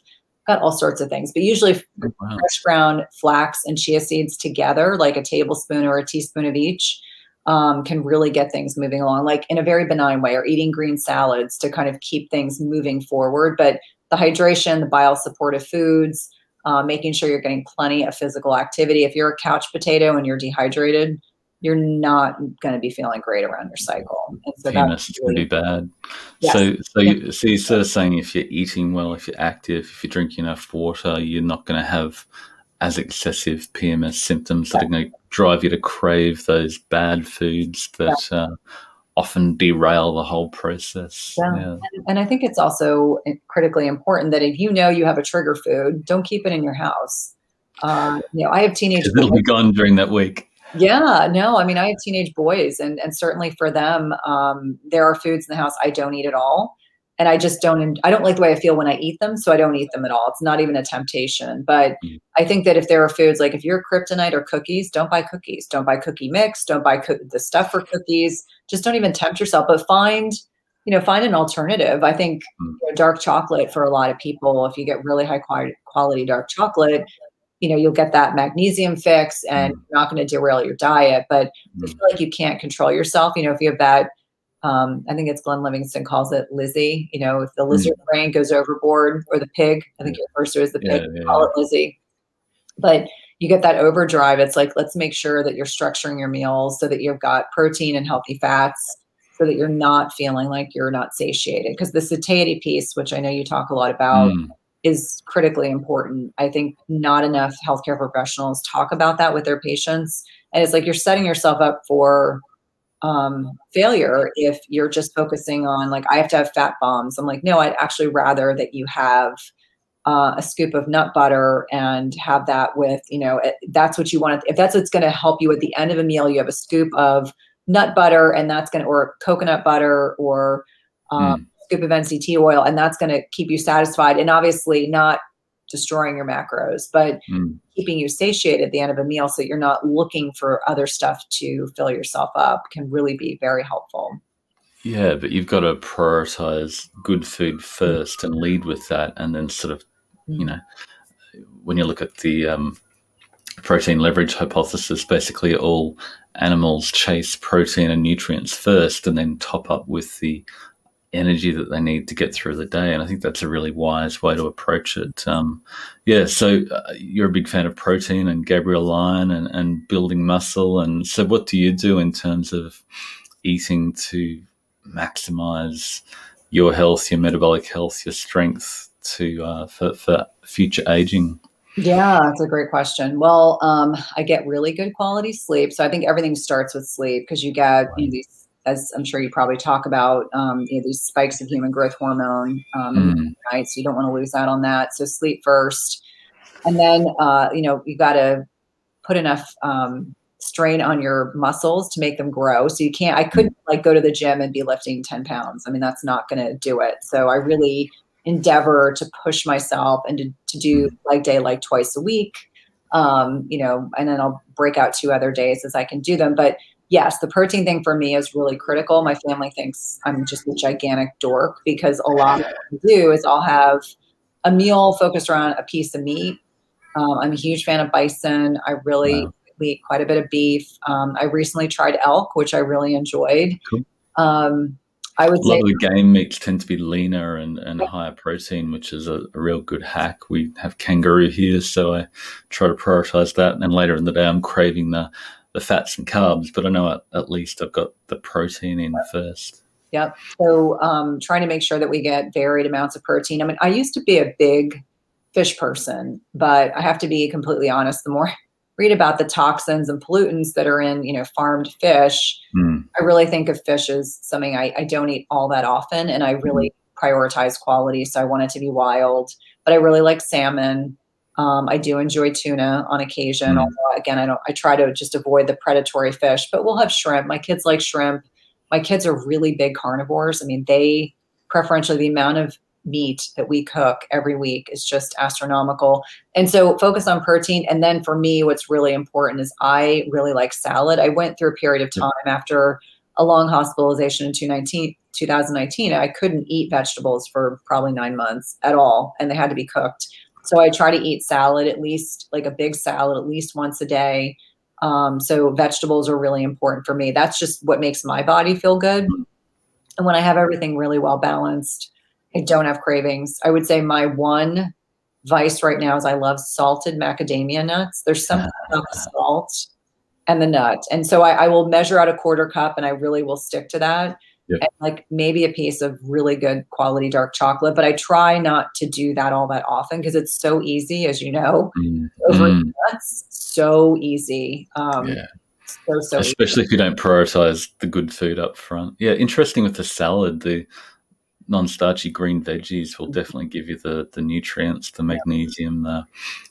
Got all sorts of things, but usually Oh, wow. fresh ground flax and chia seeds together, like a tablespoon or a teaspoon of each, um, can really get things moving along, like in a very benign way, or eating green salads to kind of keep things moving forward. But the hydration, the bile supportive foods, uh, making sure you're getting plenty of physical activity. If you're a couch potato and you're dehydrated, you're not going to be feeling great around your cycle. And so PMS that's to be bad. Yes. So, so, you, so you're sort of saying if you're eating well, if you're active, if you're drinking enough water, you're not going to have as excessive PMS symptoms that are going to drive you to crave those bad foods that uh, often derail the whole process. Yeah. Yeah. And I think it's also critically important that if you know you have a trigger food, don't keep it in your house. Uh, you know, I have teenage it'll boys. be gone during that week. Yeah, no, I mean, I have teenage boys, and and certainly for them, um, there are foods in the house I don't eat at all, and I just don't I don't like the way I feel when I eat them, so I don't eat them at all. It's not even a temptation. But mm. I think that if there are foods like if you're kryptonite or cookies, don't buy cookies. Don't buy cookie mix. Don't buy co- the stuff for cookies. Just don't even tempt yourself. But find you know find an alternative. I think mm. you know, dark chocolate for a lot of people. If you get really high quality dark chocolate, you know you'll get that magnesium fix, and mm. you're not going to derail your diet. But I feel like you can't control yourself. You know if you have that um, I think it's Glenn Livingston calls it Lizzie. You know, if the lizard mm. brain goes overboard or the pig, I think it refers to as the pig, yeah, yeah, call it Lizzie. But you get that overdrive. It's like, let's make sure that you're structuring your meals so that you've got protein and healthy fats so that you're not feeling like you're not satiated. Because the satiety piece, which I know you talk a lot about, mm. is critically important. I think not enough healthcare professionals talk about that with their patients. And it's like you're setting yourself up for um, failure if you're just focusing on like I have to have fat bombs. I'm like, no, I'd actually rather that you have uh, a scoop of nut butter and have that with you know that's what you want. If that's what's going to help you at the end of a meal, you have a scoop of nut butter and that's going to or coconut butter or um, mm. scoop of MCT oil and that's going to keep you satisfied and obviously not destroying your macros, but mm. keeping you satiated at the end of a meal so you're not looking for other stuff to fill yourself up can really be very helpful. Yeah, but you've got to prioritize good food first and lead with that. And then, sort of, you know, when you look at the um, protein leverage hypothesis, basically all animals chase protein and nutrients first and then top up with the energy that they need to get through the day. And I think that's a really wise way to approach it. Um, yeah, so uh, you're a big fan of protein and Gabrielle Lyon and, and building muscle. And so, what do you do in terms of eating to maximize your health, your metabolic health, your strength to uh, for, for future aging? Yeah, that's a great question. Well, um, I get really good quality sleep. So I think everything starts with sleep because you get you know, these as I'm sure you probably talk about, um, you know, these spikes of human growth hormone, um, mm. right? So you don't want to lose out on that. So sleep first, and then uh, you know you got to put enough um, strain on your muscles to make them grow. So you can't. I couldn't like go to the gym and be lifting 10 pounds. I mean, that's not going to do it. So I really endeavor to push myself and to, to do like day like twice a week. Um, you know, and then I'll break out two other days as I can do them. But yes, the protein thing for me is really critical. My family thinks I'm just a gigantic dork because a lot of what I do is I'll have a meal focused around a piece of meat. Um, I'm a huge fan of bison. I really wow. eat quite a bit of beef. Um, I recently tried elk, which I really enjoyed. Cool. Um, I would a lot of the game meats tend to be leaner and, and higher protein, which is a, a, real good hack. We have kangaroo here, so I try to prioritize that. And later in the day, I'm craving the the fats and carbs, but I know at, at least I've got the protein in first. Yep. So um, trying to make sure that we get varied amounts of protein. I mean, I used to be a big fish person, but I have to be completely honest. The more I read about the toxins and pollutants that are in, you know, farmed fish, mm. I really think of fish as something I, I, don't eat all that often, and I really mm. prioritize quality. So I want it to be wild, but I really like salmon. Um, I do enjoy tuna on occasion. Mm. Although again, I don't. I try to just avoid the predatory fish, but we'll have shrimp. My kids like shrimp. My kids are really big carnivores. I mean, they preferentially the amount of meat that we cook every week is just astronomical. And so focus on protein. And then for me, what's really important is I really like salad. I went through a period of time after a long hospitalization in 2019, 2019. I couldn't eat vegetables for probably nine months at all, and they had to be cooked. So I try to eat salad at least, like a big salad, at least once a day. Um, so vegetables are really important for me. That's just what makes my body feel good. And when I have everything really well balanced, I don't have cravings. I would say my one vice right now is I love salted macadamia nuts. There's something about the salt and the nut. And so I, I will measure out a quarter cup and I really will stick to that and like maybe a piece of really good quality dark chocolate. But I try not to do that all that often because it's so easy, as you know, mm. over mm. nuts, so easy. Um, yeah. So, so Especially easy. if you don't prioritize the good food up front. Yeah, interesting with the salad, the non-starchy green veggies will mm-hmm. definitely give you the the nutrients, the magnesium, the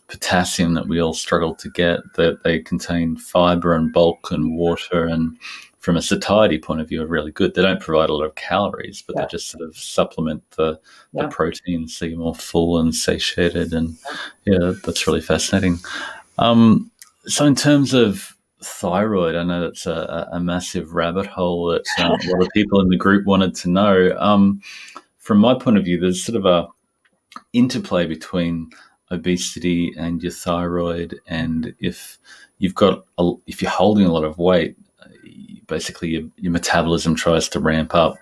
potassium that we all struggle to get. That they contain fiber and bulk and water and from a satiety point of view, are really good. They don't provide a lot of calories, but Yeah. they just sort of supplement the, Yeah. the protein so you're more full and satiated. And yeah, that's really fascinating. Um, so, in terms of thyroid, I know that's a, a massive rabbit hole that um, a lot of people in the group wanted to know. Um, from my point of view, there's sort of a interplay between obesity and your thyroid, and if you've got a, if you're holding a lot of weight, uh, basically your, your metabolism tries to ramp up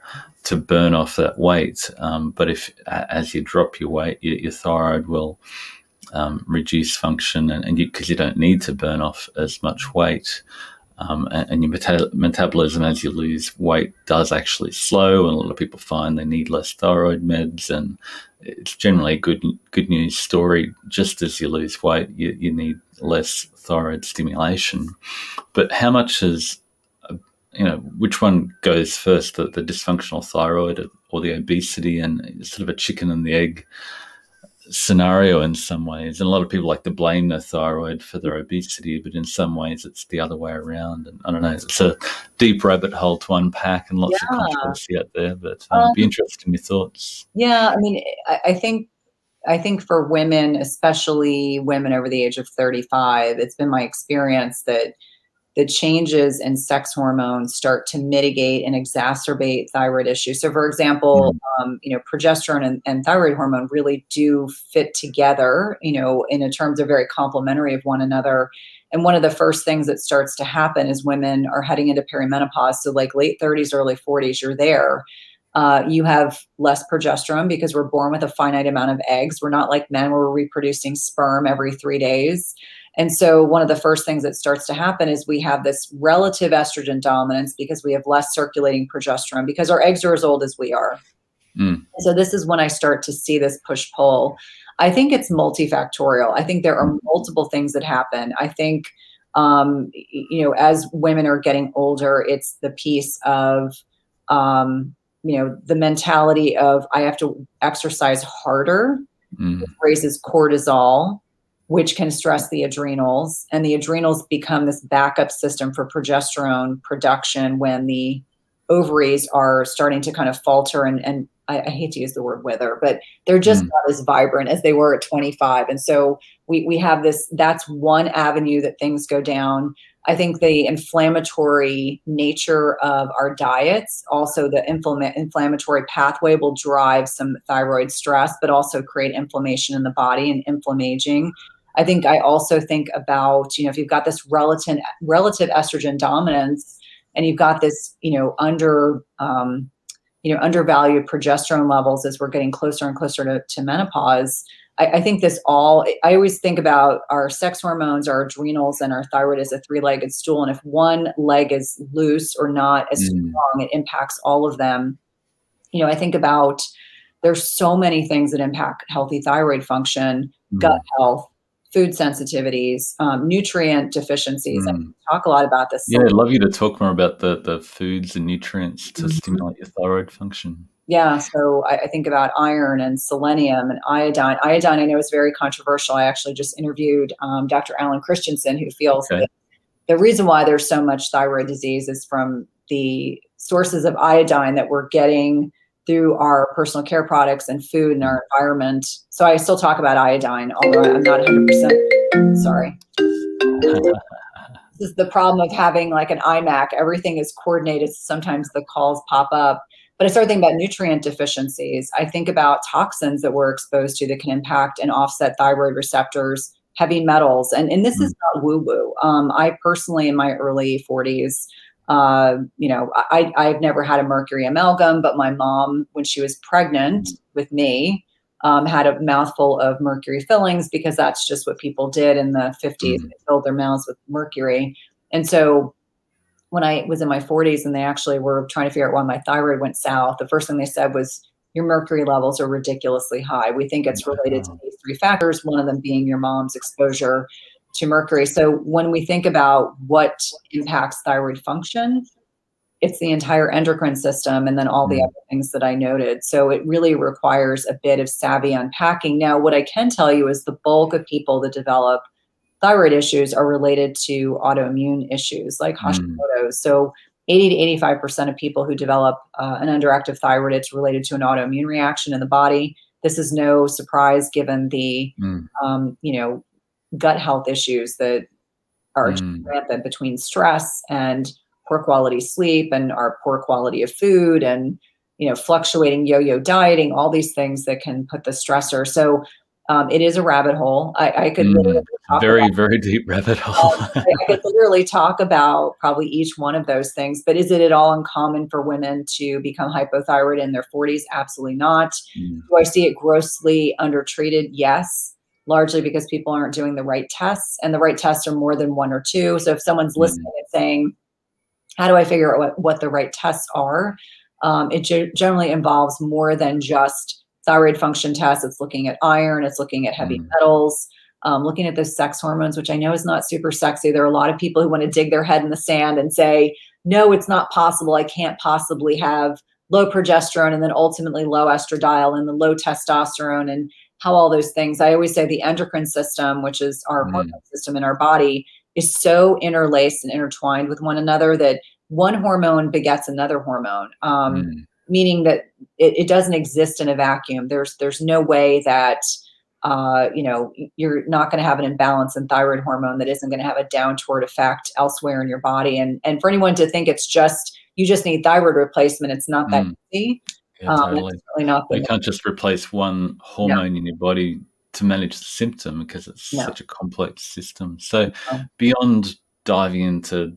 to burn off that weight. Um, but if as you drop your weight, your, your thyroid will um, reduce function, and, because you, don't need to burn off as much weight. Um, and, and your meta- metabolism, as you lose weight, does actually slow. And a lot of people find they need less thyroid meds, and it's generally a good good news story. Just as you lose weight, you, you need less thyroid stimulation. But how much is you know which one goes first, the, the dysfunctional thyroid or the obesity, and it's sort of a chicken and the egg scenario in some ways. And a lot of people like to blame their thyroid for their obesity, but in some ways it's the other way around. And I don't know, it's a deep rabbit hole to unpack and lots Yeah. of controversy out there. But um, Um, be interested in your thoughts. Yeah, I mean, I, I think I think for women, especially women over the age of 35, it's been my experience that the changes in sex hormones start to mitigate and exacerbate thyroid issues. So, for example, um, you know, progesterone and, and thyroid hormone really do fit together, you know, in a terms of very complementary of one another. And one of the first things that starts to happen is women are heading into perimenopause. So, like late 30s, early 40s, you're there. Uh, you have less progesterone because we're born with a finite amount of eggs. We're not like men where we're reproducing sperm every three days. And so, one of the first things that starts to happen is we have this relative estrogen dominance because we have less circulating progesterone because our eggs are as old as we are. Mm. So, this is when I start to see this push pull. I think it's multifactorial. I think there are multiple things that happen. I think, um, you know, as women are getting older, it's the piece of, um, you know, the mentality of I have to exercise harder Mm. raises cortisol, which can stress the adrenals, and the adrenals become this backup system for progesterone production when the ovaries are starting to kind of falter and and I, I hate to use the word wither, but they're just Mm. not as vibrant as they were at 25. And so we we have this. That's one avenue that things go down. I think the inflammatory nature of our diets, also the inflama- inflammatory pathway will drive some thyroid stress, but also create inflammation in the body and inflammaging. I think I also think about, you know, if you've got this relative relative estrogen dominance and you've got this, you know, under um, you know, undervalued progesterone levels as we're getting closer and closer to, to menopause. I, I think this all, I always think about our sex hormones, our adrenals, and our thyroid as a three legged stool. And if one leg is loose or not as Mm. strong, it impacts all of them. You know, I think about there's so many things that impact healthy thyroid function, Mm. gut health, food sensitivities, um, nutrient deficiencies. I Mm. talk a lot about this. Yeah, I'd love you to talk more about the, the foods and nutrients to Mhm. stimulate your thyroid function. Yeah, so I, I think about iron and selenium and iodine. Iodine, I know, is very controversial. I actually just interviewed um, Dr. Alan Christianson, who feels Okay. that the reason why there's so much thyroid disease is from the sources of iodine that we're getting through our personal care products and food and our environment. So I still talk about iodine, although I'm not 100% sorry. This is the problem of having like an iMac. Everything is coordinated. Sometimes the calls pop up. But I start thinking about nutrient deficiencies. I think about toxins that we're exposed to that can impact and offset thyroid receptors, heavy metals. And, and this is not woo woo. Um, I personally, in my early 40s, uh, you know, I, I've never had a mercury amalgam, but my mom, when she was pregnant with me, um, had a mouthful of mercury fillings because that's just what people did in the 50s. Mhm. They filled their mouths with mercury. And so when I was in my 40s and they actually were trying to figure out why my thyroid went south, the first thing they said was, Your mercury levels are ridiculously high. We think it's related to these three factors, one of them being your mom's exposure to mercury. So when we think about what impacts thyroid function, it's the entire endocrine system and then all the Mm. other things that I noted. So it really requires a bit of savvy unpacking. Now, what I can tell you is the bulk of people that develop thyroid issues are related to autoimmune issues like Mm. Hashimoto's. So 80 to 85% of people who develop uh, an underactive thyroid, it's related to an autoimmune reaction in the body. This is no surprise given the, mm. um, you know, gut health issues that are mm. rampant between stress and poor quality sleep and our poor quality of food and, you know, fluctuating yo-yo dieting, all these things that can put the stressor. So um, it is a rabbit hole. I, I could mm, very, about, very deep rabbit hole. um, I, I could literally talk about probably each one of those things. But is it at all uncommon for women to become hypothyroid in their 40s? Absolutely not. Mm. Do I see it grossly undertreated? Yes, largely because people aren't doing the right tests, and the right tests are more than one or two. So if someone's mm. listening and saying, "How do I figure out what, what the right tests are?" Um, it g- generally involves more than just thyroid function tests It's looking at iron, it's looking at heavy mm. metals, um, looking at those sex hormones, which I know is not super sexy. There are a lot of people who want to dig their head in the sand and say, no, it's not possible. I can't possibly have low progesterone and then ultimately low estradiol and the low testosterone and how all those things. I always say the endocrine system, which is our mm. hormone system in our body, is so interlaced and intertwined with one another that one hormone begets another hormone. Um, mm meaning that it, it, doesn't exist in a vacuum. There's there's no way that uh, you know you're not going to have an imbalance in thyroid hormone that isn't going to have a downward effect elsewhere in your body. And and for anyone to think it's just you just need thyroid replacement, it's not that mm. easy. Yeah, um, totally. not you can't just replace one hormone no. in your body to manage the symptom because it's no. such a complex system. So beyond diving into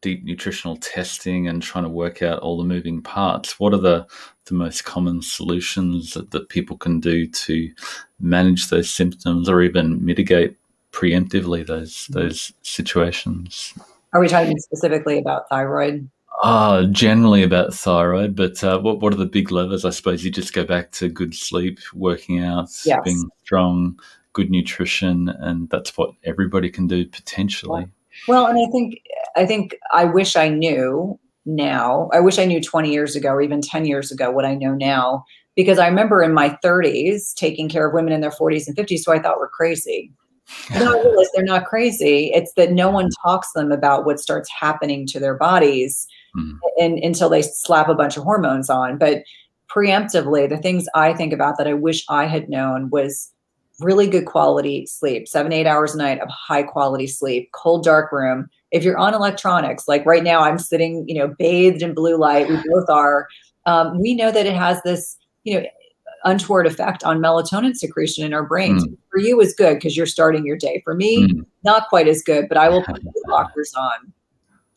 deep nutritional testing and trying to work out all the moving parts, what are the, the most common solutions that, that people can do to manage those symptoms or even mitigate preemptively those mm-hmm. those situations? Are we talking specifically about thyroid? Uh, generally about thyroid, but uh, what what are the big levers? I suppose you just go back to good sleep, working out, yes. being strong, good nutrition, and that's what everybody can do potentially. Well, and I think I think I wish I knew now. I wish I knew 20 years ago or even 10 years ago what I know now because I remember in my 30s taking care of women in their 40s and 50s who I thought were crazy. no, I realize they're not crazy. It's that no one talks to them about what starts happening to their bodies mm. and, until they slap a bunch of hormones on. But preemptively, the things I think about that I wish I had known was really good quality sleep, seven, eight hours a night of high quality sleep, cold, dark room. If you're on electronics, like right now, I'm sitting, you know, bathed in blue light, we both are. Um, we know that it has this, you know, untoward effect on melatonin secretion in our brains. Mm. For you is good because you're starting your day. For me, mm. not quite as good, but I will put the blockers on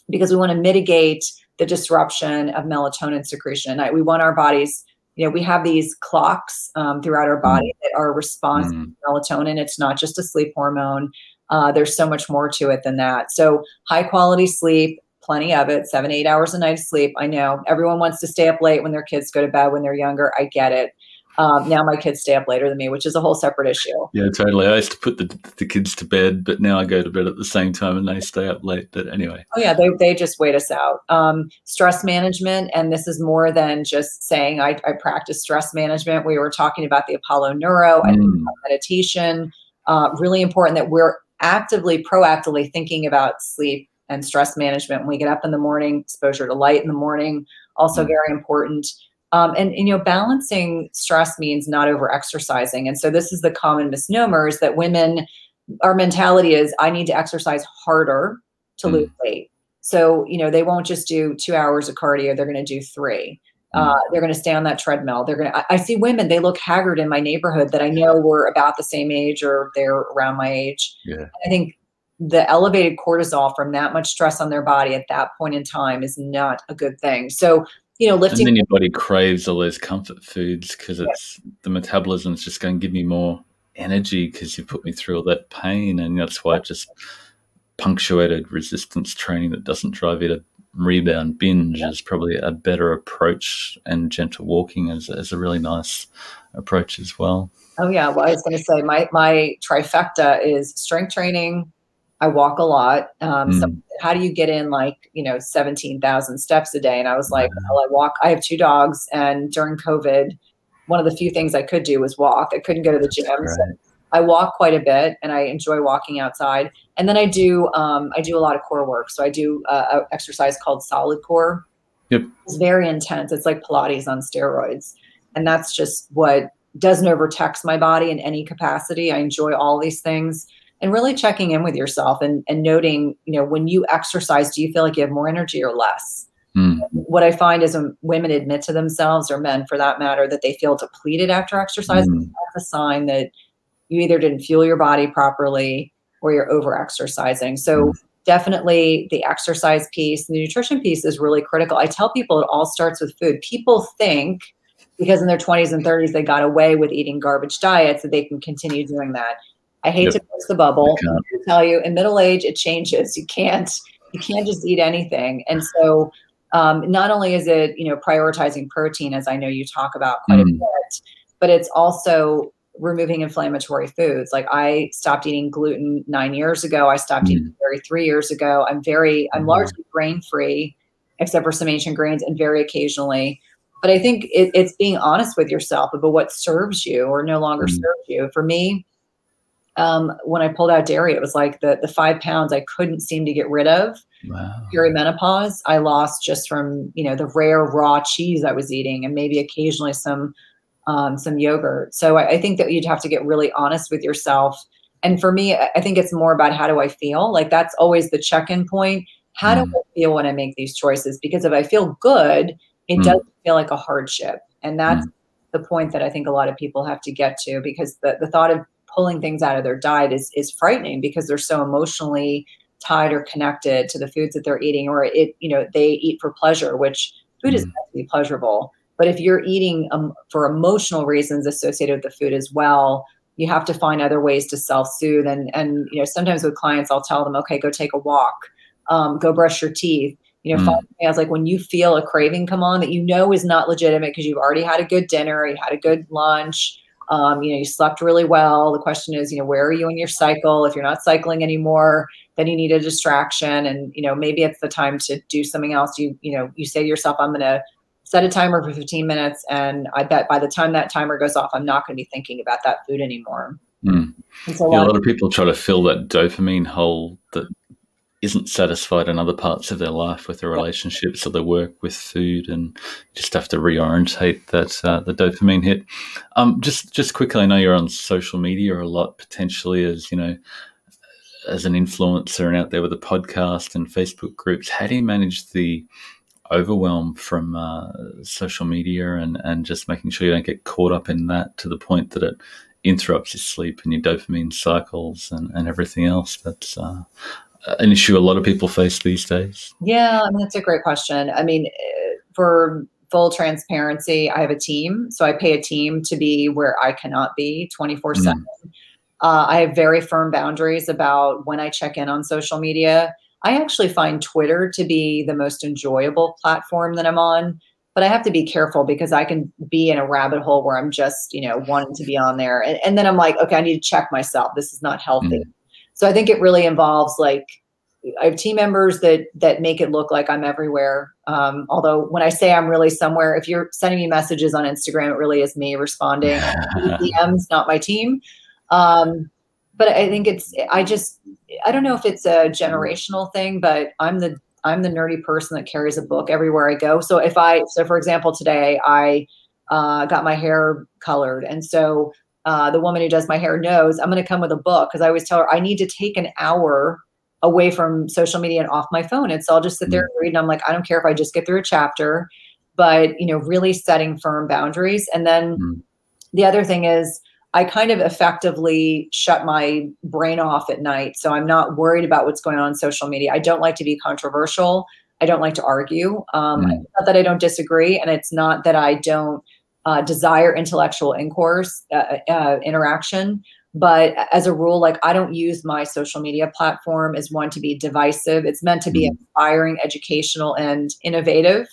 because we want to mitigate the disruption of melatonin secretion at night. We want our bodies you know, we have these clocks um, throughout our body mm. that are responsive mm. to melatonin. It's not just a sleep hormone. Uh, there's so much more to it than that. So high quality sleep, plenty of it, seven, eight hours a night of sleep. I know everyone wants to stay up late when their kids go to bed when they're younger. I get it. Um, now my kids stay up later than me, which is a whole separate issue. Yeah, totally. I used to put the, the kids to bed, but now I go to bed at the same time and they stay up late. But anyway. Oh, yeah, they, they just wait us out. Um, stress management, and this is more than just saying I, I practice stress management. We were talking about the Apollo Neuro and mm. meditation. Uh, really important that we're actively, proactively thinking about sleep and stress management when we get up in the morning, exposure to light in the morning, also mm. very important. Um, and, and, you know, balancing stress means not over exercising. And so this is the common misnomer is that women, our mentality is I need to exercise harder to mm. lose weight. So, you know, they won't just do two hours of cardio, they're going to do three. Mm. Uh, they're going to stay on that treadmill. They're going to, I see women, they look haggard in my neighborhood that I know were about the same age or they're around my age. Yeah. I think the elevated cortisol from that much stress on their body at that point in time is not a good thing. So you know, lifting. And then your body craves all those comfort foods because it's yeah. the metabolism is just going to give me more energy because you put me through all that pain, and that's why just punctuated resistance training that doesn't drive you to rebound binge yeah. is probably a better approach, and gentle walking is, is a really nice approach as well. Oh yeah, well I was going to say my my trifecta is strength training, I walk a lot. Um, mm. so how do you get in like, you know, 17,000 steps a day? And I was like, well, I walk, I have two dogs. And during COVID, one of the few things I could do was walk. I couldn't go to the gym. Right. So I walk quite a bit, and I enjoy walking outside. And then I do um, I do a lot of core work. So I do uh, an exercise called solid core. Yep. It's very intense. It's like Pilates on steroids, and that's just what doesn't overtax my body in any capacity. I enjoy all these things. And really checking in with yourself and, and noting, you know, when you exercise, do you feel like you have more energy or less? Mm. What I find is when women admit to themselves, or men for that matter, that they feel depleted after exercise, Mm. that's a sign that you either didn't fuel your body properly or you're over exercising. So Mm. definitely the exercise piece, the nutrition piece is really critical. I tell people it all starts with food. People think because in their 20s and 30s they got away with eating garbage diets that they can continue doing that. I hate Yep. to burst the bubble. I tell you, in middle age, it changes. You can't you can't just eat anything. And so um, not only is it you know prioritizing protein, as I know you talk about quite a Mm. bit, but it's also removing inflammatory foods. Like I stopped eating gluten nine years ago. I stopped Mm. eating dairy three years ago. I'm very I'm Mhm. largely grain free, except for some ancient grains and very occasionally. But I think it, it's being honest with yourself about what serves you or no longer Mm. serves you. For me, um, when I pulled out dairy, it was like the the five pounds I couldn't seem to get rid of. Wow. Perimenopause, I lost just from you know the rare raw cheese I was eating, and maybe occasionally some um, some yogurt. So I, I think that you'd have to get really honest with yourself. And for me, I think it's more about how do I feel. Like that's always the check-in point. How do Mm. I feel when I make these choices? Because if I feel good, it Mm. doesn't feel like a hardship, and that's the point that I think a lot of people have to get to. Because the the thought of pulling things out of their diet is is frightening because they're so emotionally tied or connected to the foods that they're eating or it you know they eat for pleasure which food is Mm. meant to be pleasurable but if you're eating um, for emotional reasons associated with the food as well you have to find other ways to self-soothe and and you know sometimes with clients i'll tell them okay go take a walk um, go brush your teeth you know Mm. I was like when you feel a craving come on that you know is not legitimate because you've already had a good dinner you had a good lunch um, you know you slept really well. The question is you know where are you in your cycle? If you're not cycling anymore then you need a distraction. And you know maybe it's the time to do something else. You you know you say to yourself i'm going to set a timer for 15 minutes and i bet by the time that timer goes off i'm not going to be thinking about that food anymore. Mm. so a Yeah, a lot of people try to fill that dopamine hole that isn't satisfied in other parts of their life with their relationships or their work with food, and just have to reorientate that uh, the dopamine hit. Um, just just quickly, I know you're on social media a lot, potentially as you know, as an influencer and out there with a podcast and Facebook groups. How do you manage the overwhelm from uh, social media and and just making sure you don't get caught up in that to the point that it interrupts your sleep and your dopamine cycles and, and everything else. That's uh, an issue a lot of people face these days. yeah I mean, that's a great question. I mean for full transparency i have a team so i pay a team to be where i cannot be 24 7 uh, i have very firm boundaries about when i check in on social media. I actually find twitter to be the most enjoyable platform that i'm on but i have to be careful because i can be in a rabbit hole where i'm just you know wanting to be on there. And, and then i'm like okay i need to check myself. This is not healthy so i think it really involves like i have team members that that make it look like i'm everywhere. Um, although when i say i'm really somewhere if you're sending me messages on instagram it really is me responding dms not my team. Um, but i think it's i just i don't know if it's a generational thing but i'm the i'm the nerdy person that carries a book everywhere i go. So if i so for example today i uh, got my hair colored. And so uh, the woman who does my hair knows i'm going to come with a book because i always tell her i need to take an hour away from social media and off my phone and so i'll just sit there and read and i'm like i don't care if i just get through a chapter but you know really setting firm boundaries and then Mm. the other thing is I kind of effectively shut my brain off at night. So I'm not worried about what's going on on social media. I don't like to be controversial. I don't like to argue. Um, Mm. It's not that I don't disagree, and it's not that I don't uh, desire intellectual incourse, uh, uh, interaction. But as a rule, like I don't use my social media platform as one to be divisive. It's meant to be Mm. inspiring, educational, and innovative.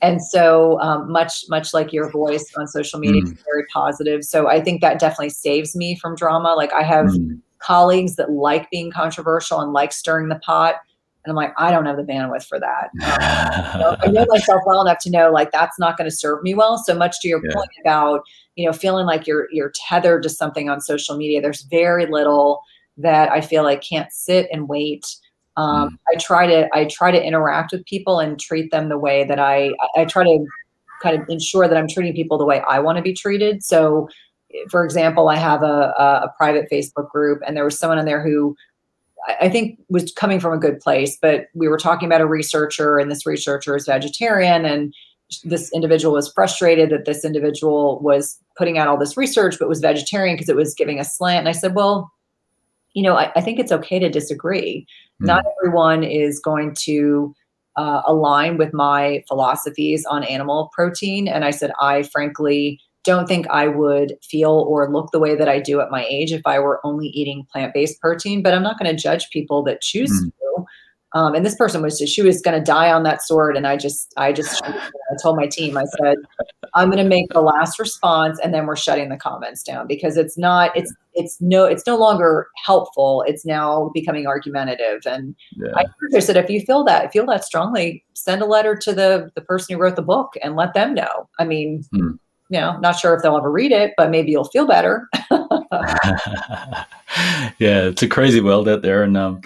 And so, um, much much like your voice on social media, Mm. is very positive. So I think that definitely saves me from drama. Like I have Mm. colleagues that like being controversial and like stirring the pot, and I'm like, I don't have the bandwidth for that. Um, I know myself well enough to know like that's not going to serve me well. So much to your Yeah. point about you know feeling like you're you're tethered to something on social media there's very little that i feel like can't sit and wait um, mm. i try to i try to interact with people and treat them the way that i i try to kind of ensure that i'm treating people the way i want to be treated so for example i have a, a, a private facebook group and there was someone in there who I think was coming from a good place, but we were talking about a researcher, and this researcher is vegetarian, and this individual was frustrated that this individual was putting out all this research but was vegetarian because it was giving a slant. And i said well you know i, I think it's okay to disagree. Mm. not everyone is going to uh, align with my philosophies on animal protein. And i said i frankly don't think i would feel or look the way that i do at my age if i were only eating plant-based protein but i'm not going to judge people that choose mm. to um, and this person was just, she was going to die on that sword. And I just, I just, I told my team, I said, I'm going to make the last response and then we're shutting the comments down because it's not, it's, it's no, it's no longer helpful. It's now becoming argumentative. And yeah. I said, if you feel that, feel that strongly, send a letter to the, the person who wrote the book and let them know. I mean, hmm. You know, not sure if they'll ever read it, but maybe you'll feel better. yeah, it's a crazy world out there. And, um,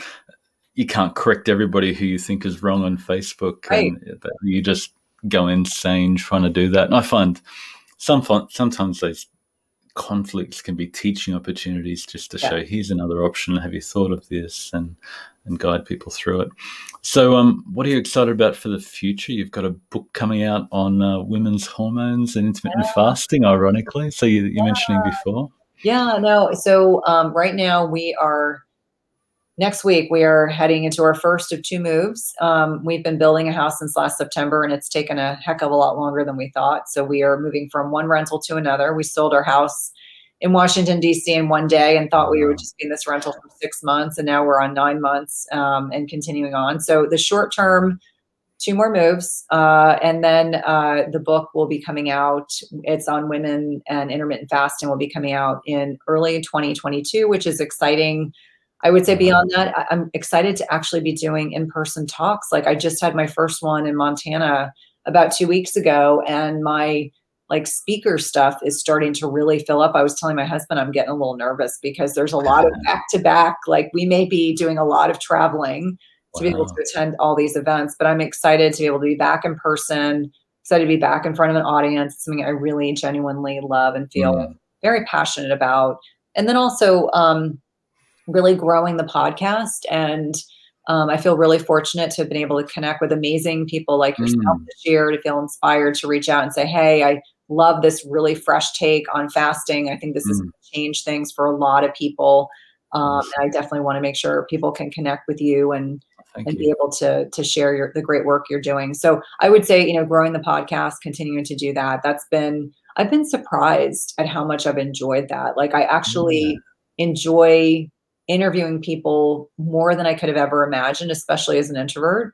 you can't correct everybody who you think is wrong on Facebook. Right. And you just go insane trying to do that. And I find some sometimes those conflicts can be teaching opportunities just to yeah. show here's another option. Have you thought of this? And and guide people through it. So, um, what are you excited about for the future? You've got a book coming out on uh, women's hormones and intermittent yeah. fasting, ironically. So you, are yeah. mentioning before. Yeah, no. So um, right now we are next week we are heading into our first of two moves. Um, we've been building a house since last september and it's taken a heck of a lot longer than we thought. So we are moving from one rental to another. We sold our house in washington d.c in one day and thought we would just be in this rental for six months and now we're on nine months um, and continuing on. So the short term two more moves uh, and then uh, the book will be coming out. It's on women and intermittent fasting will be coming out in early 2022 which is exciting I would say beyond that, I, am excited to actually be doing in person talks. Like I just had my first one in Montana about two weeks ago, and my like speaker stuff is starting to really fill up. I was telling my husband I'm getting a little nervous because there's a lot of back to back. Like we may be doing a lot of traveling to wow. be able to attend all these events, but I'm excited to be able to be back in person, excited to be back in front of an audience, something I really genuinely love and feel mm. very passionate about. And then also, um, really growing the podcast and um, I feel really fortunate to have been able to connect with amazing people like yourself mm. this year to feel inspired to reach out and say, Hey, I love this really fresh take on fasting. I think this mm. is going to change things for a lot of people. Um, and I definitely want to make sure people can connect with you and Thank and you. be able to to share your the great work you're doing. So I would say, you know, growing the podcast, continuing to do that. That's been I've been surprised at how much I've enjoyed that. Like I actually yeah. enjoy interviewing people more than I could have ever imagined, especially as an introvert.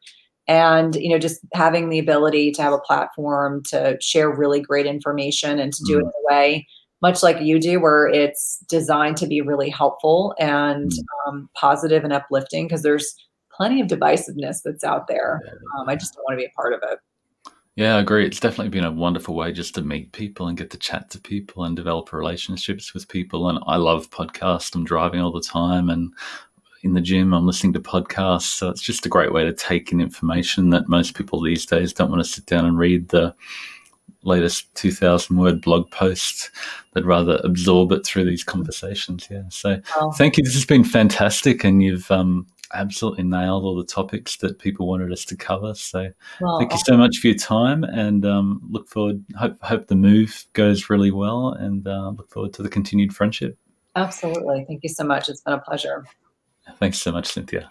And, you know, just having the ability to have a platform to share really great information and to do mm. it in a way, much like you do, where it's designed to be really helpful and mm. um, positive and uplifting, because there's plenty of divisiveness that's out there. Um, I just don't want to be a part of it. Yeah, I agree. It's definitely been a wonderful way just to meet people and get to chat to people and develop relationships with people. And I love podcasts. I'm driving all the time and in the gym, I'm listening to podcasts. So it's just a great way to take in information that most people these days don't want to sit down and read the latest 2000 word blog post. They'd rather absorb it through these conversations. Yeah. So oh. thank you. This has been fantastic. And you've um, absolutely nailed all the topics that people wanted us to cover. So well, thank you so much for your time, and um, look forward. Hope hope the move goes really well, and uh, look forward to the continued friendship. Absolutely, thank you so much. It's been a pleasure. Thanks so much, Cynthia.